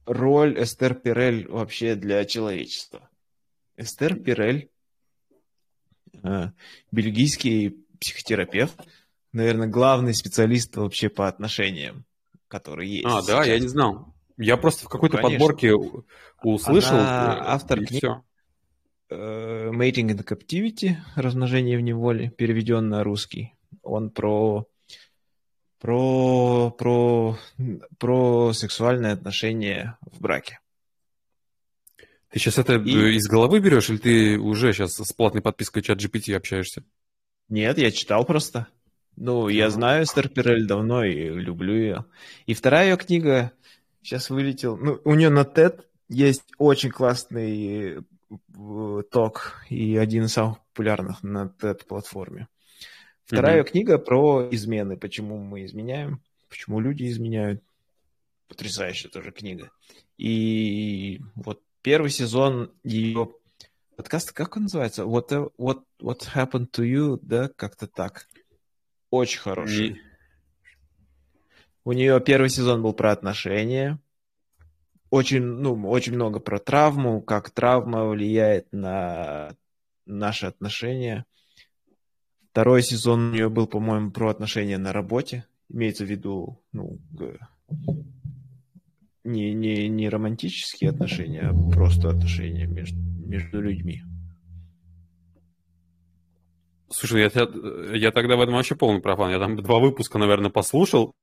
роль Эстер Пирель вообще для человечества. Эстер Пирель, э, бельгийский психотерапевт, наверное, главный специалист вообще по отношениям, который есть. А, да, я не знал. Я просто в какой-то ну, подборке услышал. Она автор книги все. Э, Mating in Captivity, размножение в неволе, переведен на русский. Он про про, про, про сексуальные отношения в браке. Ты сейчас это и... из головы берешь, или ты уже сейчас с платной подпиской чат GPT общаешься? Нет, я читал просто. Ну, я знаю Эстер Пирель давно и люблю ее. И вторая ее книга сейчас вылетел. Ну, у нее на TED есть очень классный э, ток и один из самых популярных на TED платформе. Вторая mm-hmm. книга про измены, почему мы изменяем, почему люди изменяют. Потрясающая тоже книга. И вот первый сезон ее подкаста, как он называется? What, what, what happened to you, да, как-то так. Очень хороший. И... У нее первый сезон был про отношения. Очень, ну, очень много про травму, как травма влияет на наши отношения. Второй сезон у нее был, по-моему, про отношения на работе. Имеется в виду, ну, не, не, не романтические отношения, а просто отношения между, между людьми. Слушай, я, я тогда в этом вообще полный профан. Я там два выпуска, наверное, послушал.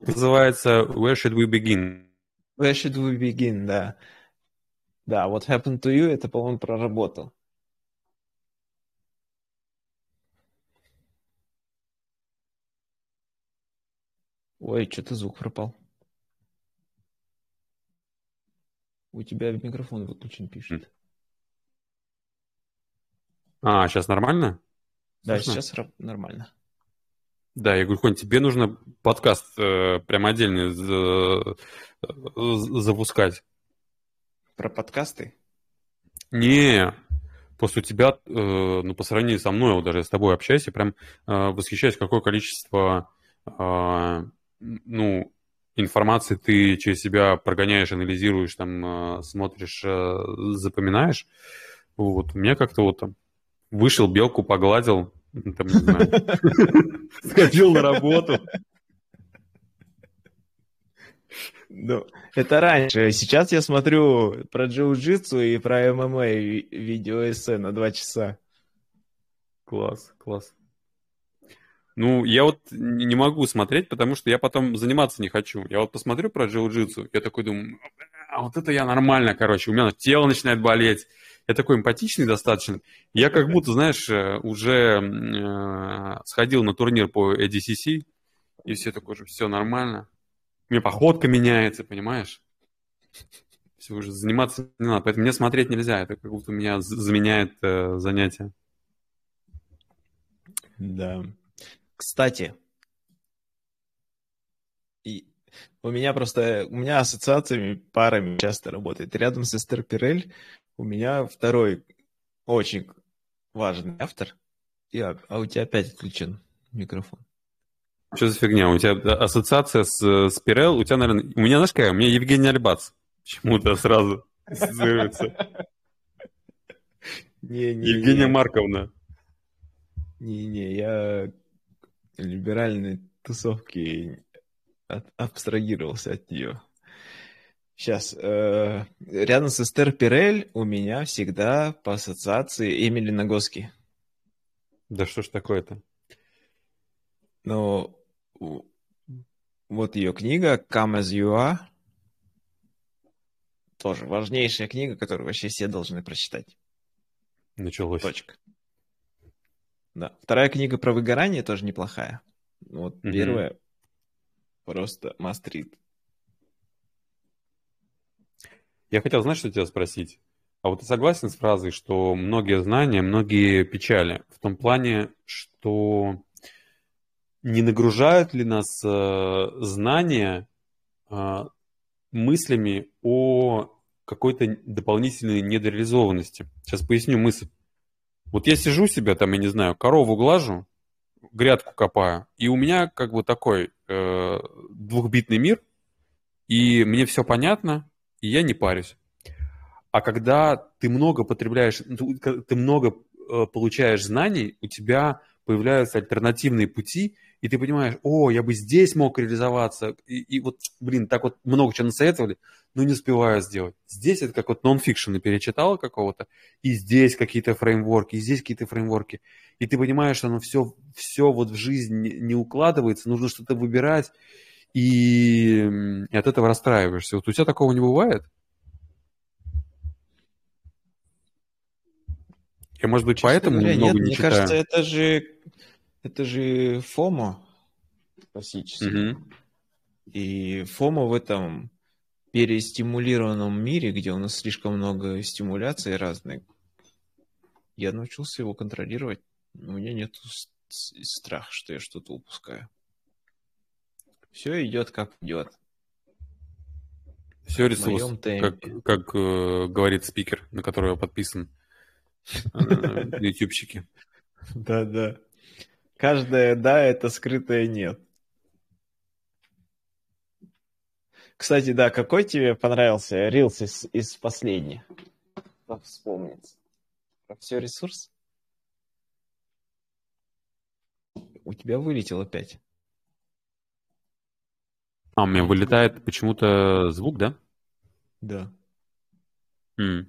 Называется Where Should We Begin? Where Should We Begin, да. Да, What Happened to You, это, по-моему, проработал. Ой, что-то звук пропал. У тебя микрофон выключен, пишет. А, сейчас нормально? Да, Слышно? сейчас нормально. Да, я говорю, Конь, тебе нужно подкаст э, прям отдельный за, э, запускать. Про подкасты? Не, просто у тебя, э, ну, по сравнению со мной, вот даже с тобой общаюсь, я прям э, восхищаюсь, какое количество, э, ну, информации ты через себя прогоняешь, анализируешь, там, э, смотришь, э, запоминаешь. Вот, у меня как-то вот там Вышел, белку погладил, там, не знаю, сходил на работу. Ну, это раньше. Сейчас я смотрю про джиу-джитсу и про ММА видео эссе на два часа. Класс, класс. Ну, я вот не могу смотреть, потому что я потом заниматься не хочу. Я вот посмотрю про джиу-джитсу, я такой думаю, а вот это я нормально, короче, у меня тело начинает болеть, я такой эмпатичный достаточно. Я как будто, знаешь, э, уже э, сходил на турнир по ADCC, и все такое же, все нормально. У меня походка меняется, понимаешь? Все, уже заниматься не надо. Поэтому мне смотреть нельзя. Это как будто меня заменяет э, занятие. Да. Кстати, и у меня просто, у меня ассоциациями парами часто работает. Рядом с Эстер Пирель у меня второй очень важный автор. Я, а у тебя опять отключен микрофон. Что за фигня? У тебя ассоциация с, с Пирел, у тебя, наверное... У меня, знаешь какая? У меня Евгений Альбац. Почему-то сразу ассоциируется. Не, не, Евгения не. Марковна. Не-не, я либеральной тусовки от, абстрагировался от нее. Сейчас. Э, рядом с Эстер Пирель у меня всегда по ассоциации Эмили Нагоски. Да что ж такое-то? Ну, вот ее книга «Come as you are». Тоже важнейшая книга, которую вообще все должны прочитать. Началось. Точка. Да. Вторая книга про выгорание тоже неплохая. Вот mm-hmm. первая просто мастрит. Я хотел, знаешь, что тебя спросить? А вот ты согласен с фразой, что многие знания, многие печали? В том плане, что не нагружают ли нас э, знания э, мыслями о какой-то дополнительной недореализованности? Сейчас поясню мысль. Вот я сижу себя там, я не знаю, корову глажу, грядку копаю, и у меня как бы такой э, двухбитный мир, и мне все понятно, и я не парюсь. А когда ты много потребляешь, ты много э, получаешь знаний, у тебя появляются альтернативные пути, и ты понимаешь, о, я бы здесь мог реализоваться, и, и вот, блин, так вот много чего насоветовали, но не успеваю сделать. Здесь это как вот нон-фикшн перечитал какого-то, и здесь какие-то фреймворки, и здесь какие-то фреймворки, и ты понимаешь, что оно все, все вот в жизнь не укладывается, нужно что-то выбирать, и от этого расстраиваешься. Вот у тебя такого не бывает? Я, может быть, Честно поэтому говоря, много нет, не мне читаю. кажется, это же, это же ФОМО классический. Угу. И ФОМО в этом перестимулированном мире, где у нас слишком много стимуляций разных, я научился его контролировать. У меня нет страха, что я что-то упускаю. Все идет как идет. Все ресурс, как, как э, говорит спикер, на которого я подписан. Э, ютубчики. Каждое да, это скрытое нет. Кстати, да, какой тебе понравился рилс из, из последних? Вспомнить. Про все ресурс? У тебя вылетел опять. А, у меня вылетает почему-то звук, да? Да. М.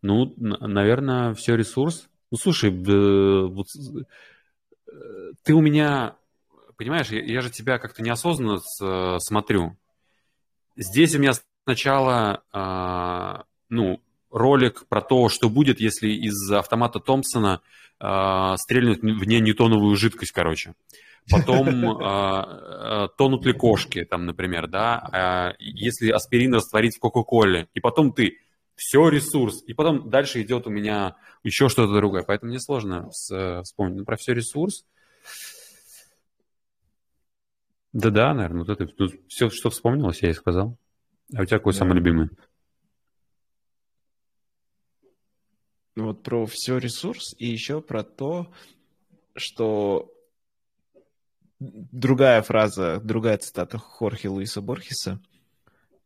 Ну, наверное, все ресурс. Ну, слушай, вот, э, ты у меня, понимаешь, я, я же тебя как-то неосознанно с, смотрю. Здесь у меня сначала, а, ну, ролик про то, что будет, если из автомата Томпсона а, стрельнуть в не ньютоновую жидкость, короче. Потом э, тонут ли кошки, там, например, да, э, если аспирин растворить в Кока-Коле, и потом ты все ресурс, и потом дальше идет у меня еще что-то другое, поэтому мне сложно с, вспомнить. Но про все ресурс. Да-да, наверное, вот это ну, все, что вспомнилось, я и сказал. А у тебя какой да. самый любимый? Ну вот про все ресурс и еще про то, что другая фраза, другая цитата Хорхе Луиса Борхеса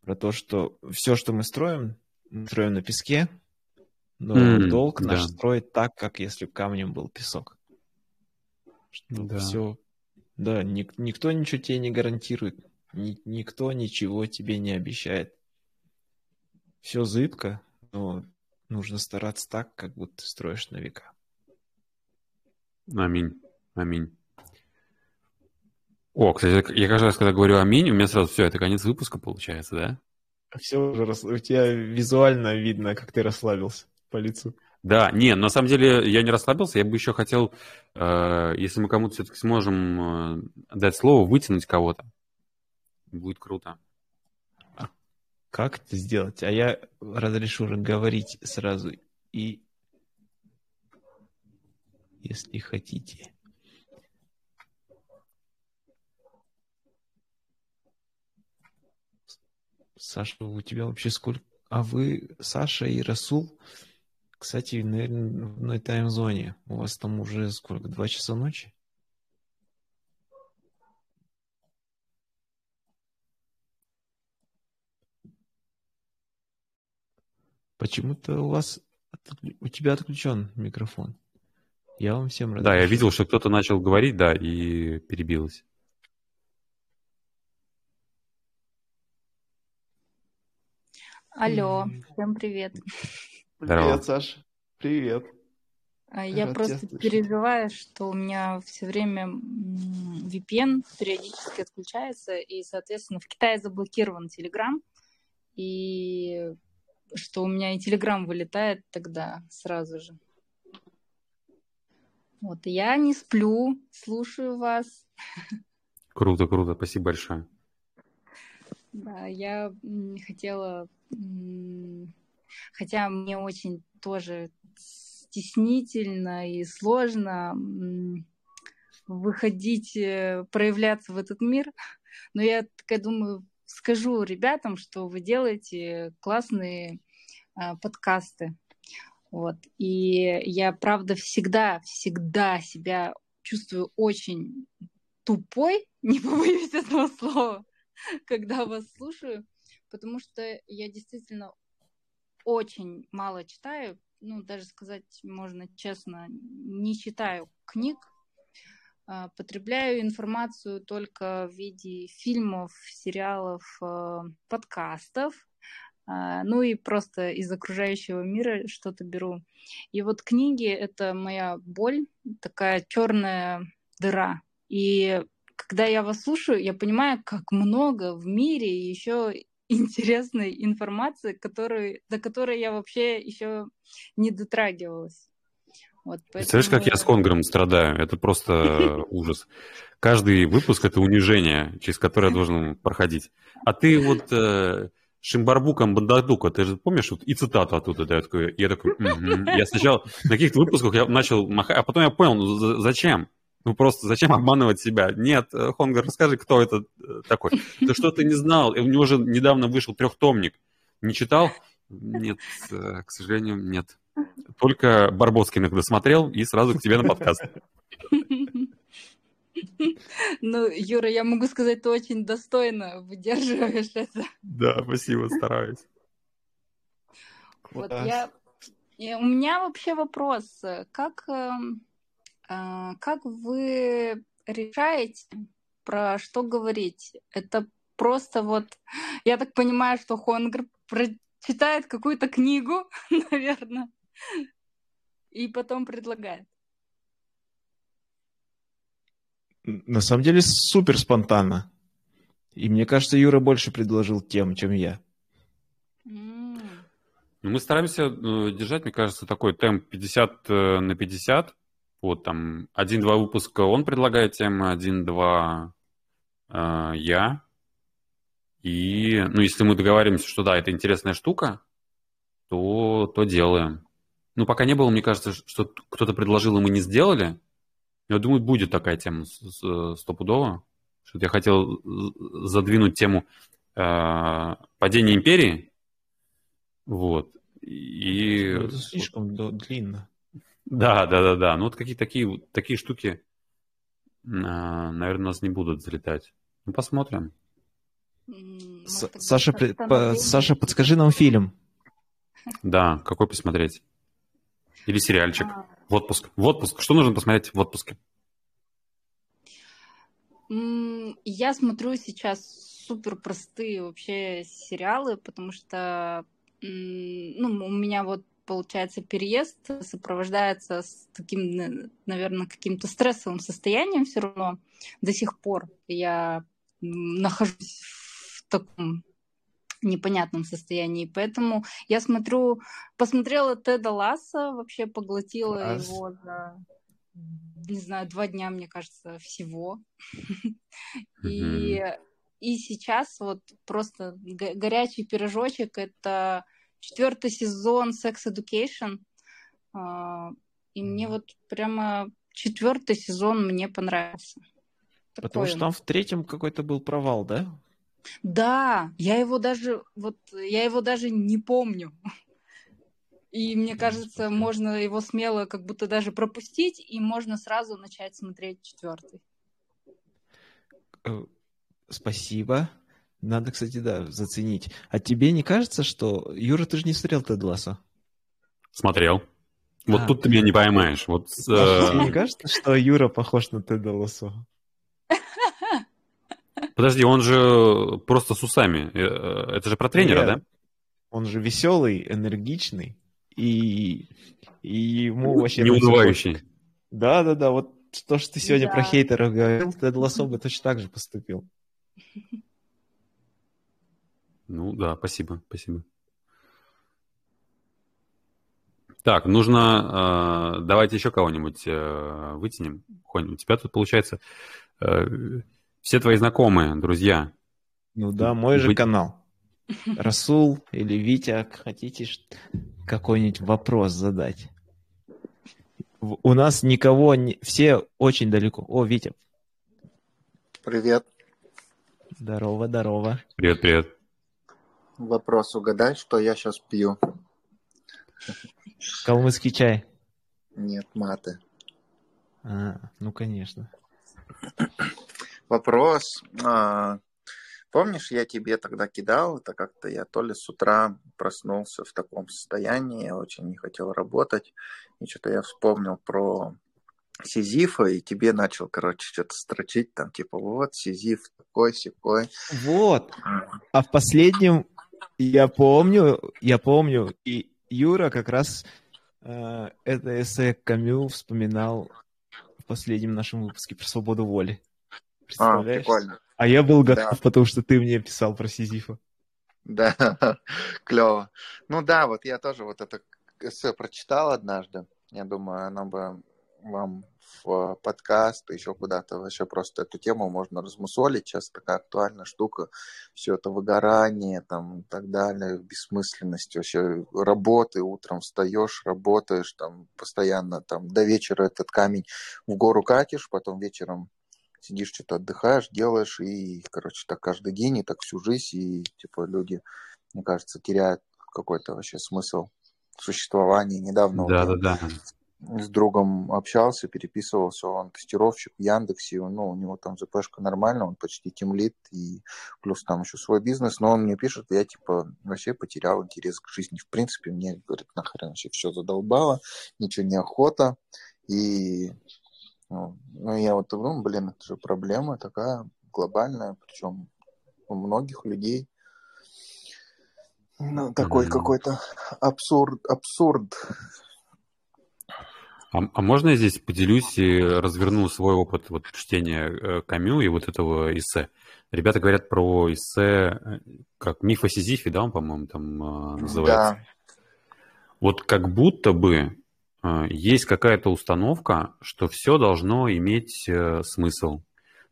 про то, что все, что мы строим, мы строим на песке, но mm, долг наш да. строить так, как если камнем был песок. Что да. все, да, ник, никто ничего тебе не гарантирует, ни, никто ничего тебе не обещает. Все зыбко, но нужно стараться так, как будто ты строишь на века. Аминь. Аминь. О, кстати, я каждый раз, когда говорю аминь, у меня сразу все, это конец выпуска получается, да? Все уже, рас... у тебя визуально видно, как ты расслабился по лицу. Да, не, на самом деле я не расслабился, я бы еще хотел, э, если мы кому-то все-таки сможем э, дать слово, вытянуть кого-то. Будет круто. А как это сделать? А я разрешу говорить сразу и если хотите. Саша, у тебя вообще сколько? А вы, Саша и Расул, кстати, наверное, в одной таймзоне. У вас там уже сколько? Два часа ночи? Почему-то у вас у тебя отключен микрофон. Я вам всем рад. Да, я видел, что кто-то начал говорить, да, и перебилось. Алло, всем привет. Здорово. Привет, Саша. Привет. А, я Рад просто переживаю, что у меня все время VPN периодически отключается, и, соответственно, в Китае заблокирован Telegram, и что у меня и Telegram вылетает тогда сразу же. Вот, я не сплю, слушаю вас. Круто, круто, спасибо большое. Да, я хотела, хотя мне очень тоже стеснительно и сложно выходить, э, проявляться в этот мир. Но я такая думаю, скажу ребятам, что вы делаете классные э, подкасты. Вот. И я, правда, всегда, всегда себя чувствую очень тупой, не побоюсь этого слова, когда вас слушаю, потому что я действительно очень мало читаю, ну, даже сказать можно честно, не читаю книг, а, потребляю информацию только в виде фильмов, сериалов, а, подкастов, а, ну и просто из окружающего мира что-то беру. И вот книги — это моя боль, такая черная дыра. И когда я вас слушаю, я понимаю, как много в мире еще интересной информации, которую, до которой я вообще еще не дотрагивалась. Вот, поэтому... Представляешь, как я с Конгром страдаю? Это просто ужас. Каждый выпуск — это унижение, через которое я должен проходить. А ты вот э, Шимбарбуком Бандадука, ты же помнишь, вот и цитату оттуда, да, я такой, я такой, я сначала на каких-то выпусках я начал махать, а потом я понял, ну зачем? Ну просто зачем обманывать себя? Нет, э, Хонгар, расскажи, кто это э, такой. Ты что ты не знал? И у него же недавно вышел трехтомник. Не читал? Нет, э, к сожалению, нет. Только Барбоскиных досмотрел и сразу к тебе на подкаст. Ну, Юра, я могу сказать, ты очень достойно выдерживаешь это. Да, спасибо, стараюсь. Вот я... У меня вообще вопрос. Как эм, как вы решаете, про что говорить? Это просто вот, я так понимаю, что Хонгр прочитает какую-то книгу, наверное, и потом предлагает. На самом деле супер спонтанно. И мне кажется, Юра больше предложил тем, чем я. Mm. Мы стараемся э, держать, мне кажется, такой темп 50 э, на 50. Вот там один-два выпуска он предлагает темы, один-два э, я. И, ну, если мы договариваемся, что да, это интересная штука, то, то делаем. Ну, пока не было, мне кажется, что кто-то предложил, и мы не сделали. Я думаю, будет такая тема стопудово. Что я хотел задвинуть тему э, падения империи. Вот. И... Ну, это слишком длинно. Да, да, да, да. Ну вот какие такие, такие штуки, а, наверное, у нас не будут залетать. Ну, посмотрим. Может, Саша, по, Саша, подскажи нам фильм. Да, какой посмотреть? Или сериальчик. А... В отпуск. В отпуск. Что нужно посмотреть в отпуске? Я смотрю сейчас супер простые вообще сериалы, потому что ну, у меня вот получается, переезд сопровождается с таким, наверное, каким-то стрессовым состоянием все равно до сих пор. Я нахожусь в таком непонятном состоянии. Поэтому я смотрю, посмотрела Теда Ласса, вообще поглотила Класс. его за, не знаю, два дня, мне кажется, всего. И, и сейчас вот просто горячий пирожочек — это четвертый сезон Sex Education. А, и мне вот прямо четвертый сезон мне понравился. Такой Потому что там в третьем какой-то был провал, да? Да, я его даже вот я его даже не помню. И мне кажется, можно его смело как будто даже пропустить, и можно сразу начать смотреть четвертый. Э, спасибо. Надо, кстати, да, заценить. А тебе не кажется, что... Юра, ты же не смотрел Тед Лассо? Смотрел. Вот А. тут ты меня не поймаешь. Вот, А э, Тебе не кажется, что Юра похож на Теда Лассо? подожди, он же просто с усами. Э, Это же про тренера, Нет. да? Он же веселый, энергичный и, и ему вообще... Не унывающий. Да-да-да, вот то, что ты сегодня Да. про хейтеров говорил, Тед Лассо бы точно так же поступил. Ну да, спасибо, спасибо. Так, нужно... э, давайте еще кого-нибудь э, вытянем. Хонь, у тебя тут получается э, все твои знакомые, друзья. Ну да, мой же Вы- канал. Расул или Витя, хотите какой-нибудь вопрос задать? У нас никого, не... все очень далеко. О, Витя, Привет. здорово, здорово. Привет, привет. Вопрос угадай, что я сейчас пью. Калмыцкий чай. Нет, маты. А, ну, конечно. Вопрос. а, помнишь, я тебе тогда кидал, это как-то я то ли с утра проснулся в таком состоянии, я очень не хотел работать, и что-то я вспомнил про Сизифа, и тебе начал, короче, что-то строчить, там, типа, вот, Сизиф такой, секой. Вот. А в последнем, я помню, я помню, и Юра как раз э, это эссе Камю вспоминал в последнем нашем выпуске про свободу воли. А, Представляешь? прикольно. А я был готов, Да. потому что ты мне писал про Сизифа. Да, клево. Ну да, вот я тоже вот это эссе прочитал однажды. Я думаю, оно бы вам в подкаст, еще куда-то вообще просто эту тему можно размусолить. Сейчас такая актуальная штука. Все это выгорание там и так далее, бессмысленность вообще работы. Утром встаешь, работаешь там постоянно там до вечера этот камень в гору катишь, потом вечером сидишь, что-то отдыхаешь, делаешь, и, короче, так каждый день, и так всю жизнь, и, типа, люди, мне кажется, теряют какой-то вообще смысл существования. Недавно Да, да, да. С другом общался, переписывался, он тестировщик в Яндексе, ну, у него там ЗПшка нормально, он почти тимлит, и плюс там еще свой бизнес, но он мне пишет, я, типа, вообще потерял интерес к жизни, в принципе, мне, говорит, нахрен вообще все задолбало, ничего не охота, и, ну, ну, я вот, ну, блин, это же проблема такая глобальная, причем у многих людей, ну, такой Мгм. какой-то абсурд, абсурд А, а можно я здесь поделюсь и разверну свой опыт вот, чтения э, Камю и вот этого эссе? Ребята говорят про эссе, э, как «Миф о Сизифе», да, он, по-моему, там э, называется. Да, Вот как будто бы э, есть какая-то установка, что все должно иметь э, смысл.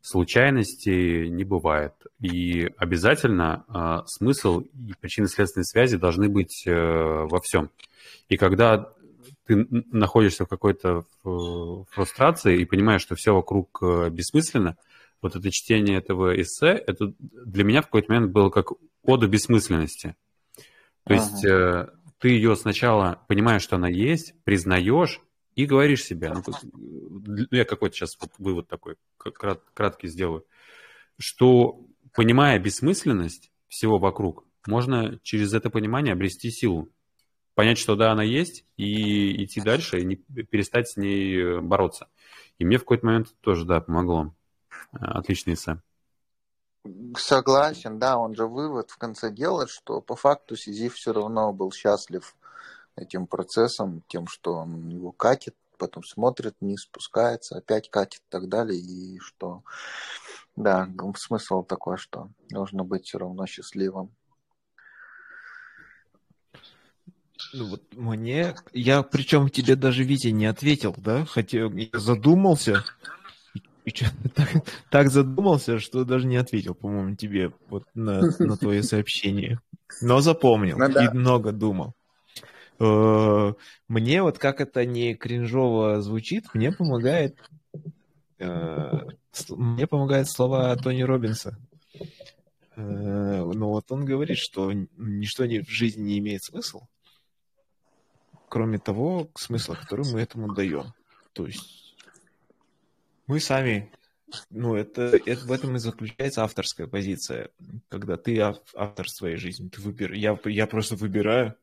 Случайностей не бывает. И обязательно э, смысл и причинно-следственные связи должны быть э, во всем. И когда ты находишься в какой-то э, фрустрации и понимаешь, что все вокруг э, бессмысленно, вот это чтение этого эссе, это для меня в какой-то момент было как ода бессмысленности. То есть э, ты ее сначала понимаешь, что она есть, признаешь и говоришь себе, ну, я какой-то сейчас вот вывод такой крат- краткий сделаю, что понимая бессмысленность всего вокруг, можно через это понимание обрести силу, понять, что да, она есть, и идти дальше, и не перестать с ней бороться. И мне в какой-то момент тоже, да, помогло. Отличный эссе. Согласен, да, он же вывод в конце делает, что по факту Сизиф все равно был счастлив этим процессом, тем, что он его катит, потом смотрит вниз, спускается, опять катит и так далее, и что, да, смысл такой, что нужно быть все равно счастливым. Ну вот мне... Я причем тебе даже, Витя, не ответил, да? Хотя я задумался. И так, так задумался, что даже не ответил, по-моему, тебе вот на, на твое сообщение. Но запомнил Ну да. и много думал. Э, Мне вот как это не кринжово звучит, мне помогает э, мне помогают слова Тони Робинса. Ну вот он говорит, что ничто не- в жизни не имеет смысла, кроме того смысла, который мы этому даем. То есть мы сами Ну, это, это в этом и заключается авторская позиция, когда ты автор своей жизни. Ты выбир... я, я просто выбираю,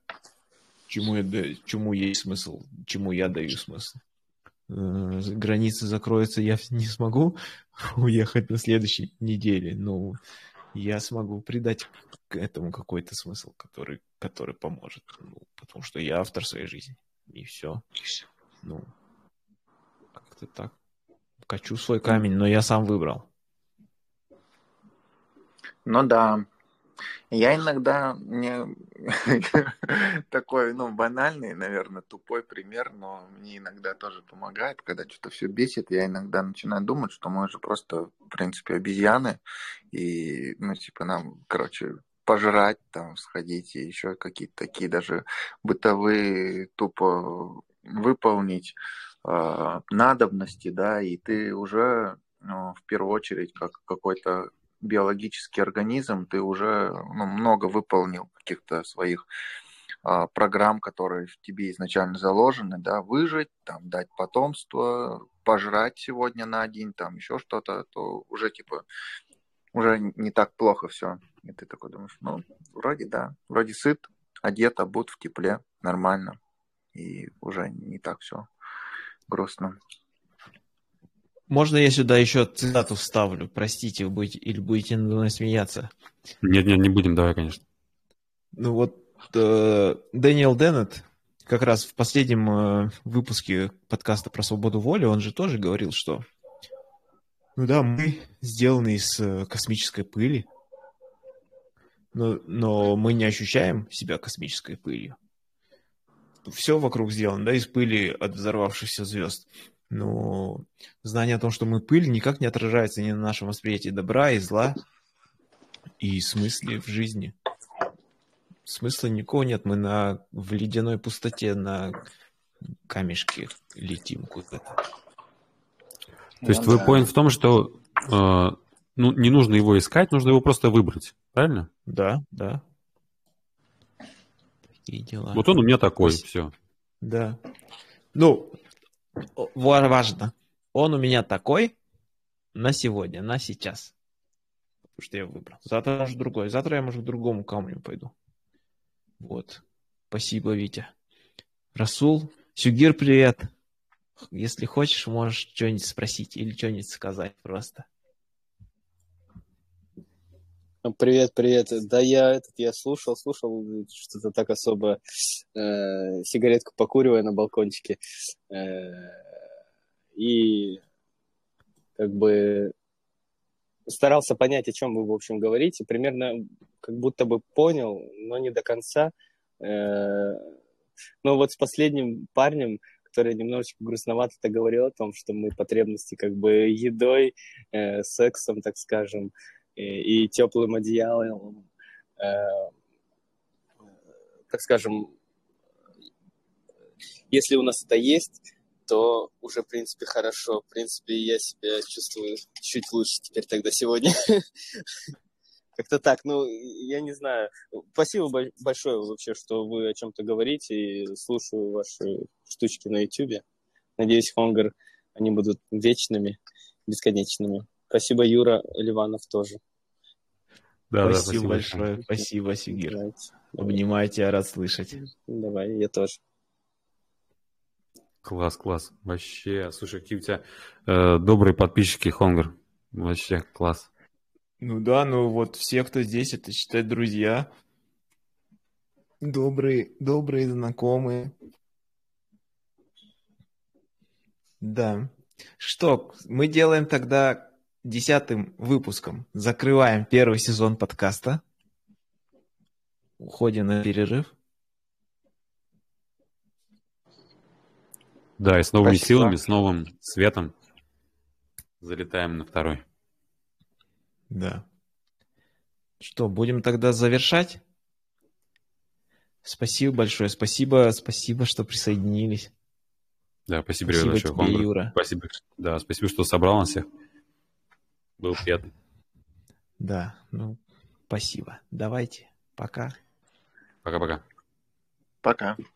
чему, я, чему есть смысл, чему я даю смысл. Э, границы закроются, я не смогу уехать на следующей неделе, но я смогу придать этому какой-то смысл, который, который поможет. Ну, потому что я автор своей жизни. И все. Ну, как-то так. Качу свой камень, но я сам выбрал. Ну да, я иногда мне такой, ну, банальный, наверное, тупой пример, но мне иногда тоже помогает, когда что-то все бесит, я иногда начинаю думать, что мы же просто, в принципе, обезьяны, и, ну, типа, нам, короче, пожрать, там, сходить, и еще какие-то такие даже бытовые тупо выполнить э, надобности, да, и ты уже, ну, в первую очередь, как какой-то биологический организм, ты уже ну, много выполнил каких-то своих а, программ, которые в тебе изначально заложены, да, выжить, там, дать потомство, пожрать сегодня на день, там, еще что-то, то уже, типа, уже не так плохо все. И ты такой думаешь, ну, вроде да, вроде сыт, одет, обут в тепле, нормально. И уже не так все грустно. Можно я сюда еще цитату вставлю? Простите, вы будете, или будете надо мной смеяться? Нет, нет, не будем, давай, конечно. Ну вот э, Дэниел Деннет как раз в последнем э, выпуске подкаста про свободу воли, он же тоже говорил, что ну да, мы сделаны из э, космической пыли, но, но мы не ощущаем себя космической пылью. Все вокруг сделано, да, из пыли от взорвавшихся звезд но знание о том, что мы пыль, никак не отражается ни на нашем восприятии добра и зла и смысле в жизни. Смысла никакого нет, мы на, в ледяной пустоте на камешке летим куда-то. То есть твой поинт в том, что э, ну, не нужно его искать, нужно его просто выбрать, правильно? Да, да. Такие дела. Вот он у меня такой, все. Да. Ну, важно. Он у меня такой на сегодня, на сейчас. Потому что я выбрал. Завтра может другой. Завтра я, может, к другому камню пойду. Вот. Спасибо, Витя. Расул, Сюгир, привет. Если хочешь, можешь что-нибудь спросить или что-нибудь сказать просто. Привет, привет. Да, я этот, я слушал, слушал, что-то так особо э, сигаретку покуривая на балкончике. Э, и как бы старался понять, о чем вы, в общем, говорите. Примерно как будто бы понял, но не до конца. Э, но вот с последним парнем, который немножечко грустновато говорил о том, что мы потребности как бы едой, э, сексом, так скажем, и, и теплым одеялом, э, так скажем, если у нас это есть, то уже, в принципе, хорошо. В принципе, я себя чувствую чуть лучше теперь тогда сегодня. Как-то так, ну, я не знаю. Спасибо большое вообще, что вы о чем-то говорите, и слушаю ваши штучки на YouTube. Надеюсь, Хонгар, они будут вечными, бесконечными. Спасибо, Юра Ливанов тоже. Да, спасибо, да, спасибо большое. Спасибо, Сигир. Давайте. Обнимаю тебя, рад слышать. Давай, я тоже. Класс, класс. Вообще, слушай, какие у тебя э, добрые подписчики, Хонгар. Вообще, класс. Ну да, ну вот все, кто здесь, это считай друзья. Добрые, добрые знакомые. Да. Что, мы делаем тогда десятым выпуском. Закрываем первый сезон подкаста. Уходим на перерыв. Да, и с новыми Спасибо. силами, с новым светом залетаем на второй. Да. Что, будем тогда завершать? Спасибо большое. Спасибо, спасибо, что присоединились. Да, спасибо, спасибо большое, тебе, Хонгар. Юра. Спасибо, да, спасибо, что собрал нас всех. Был приятно. Да, ну, спасибо. Давайте. Пока. Пока-пока. Пока. -пока. Пока.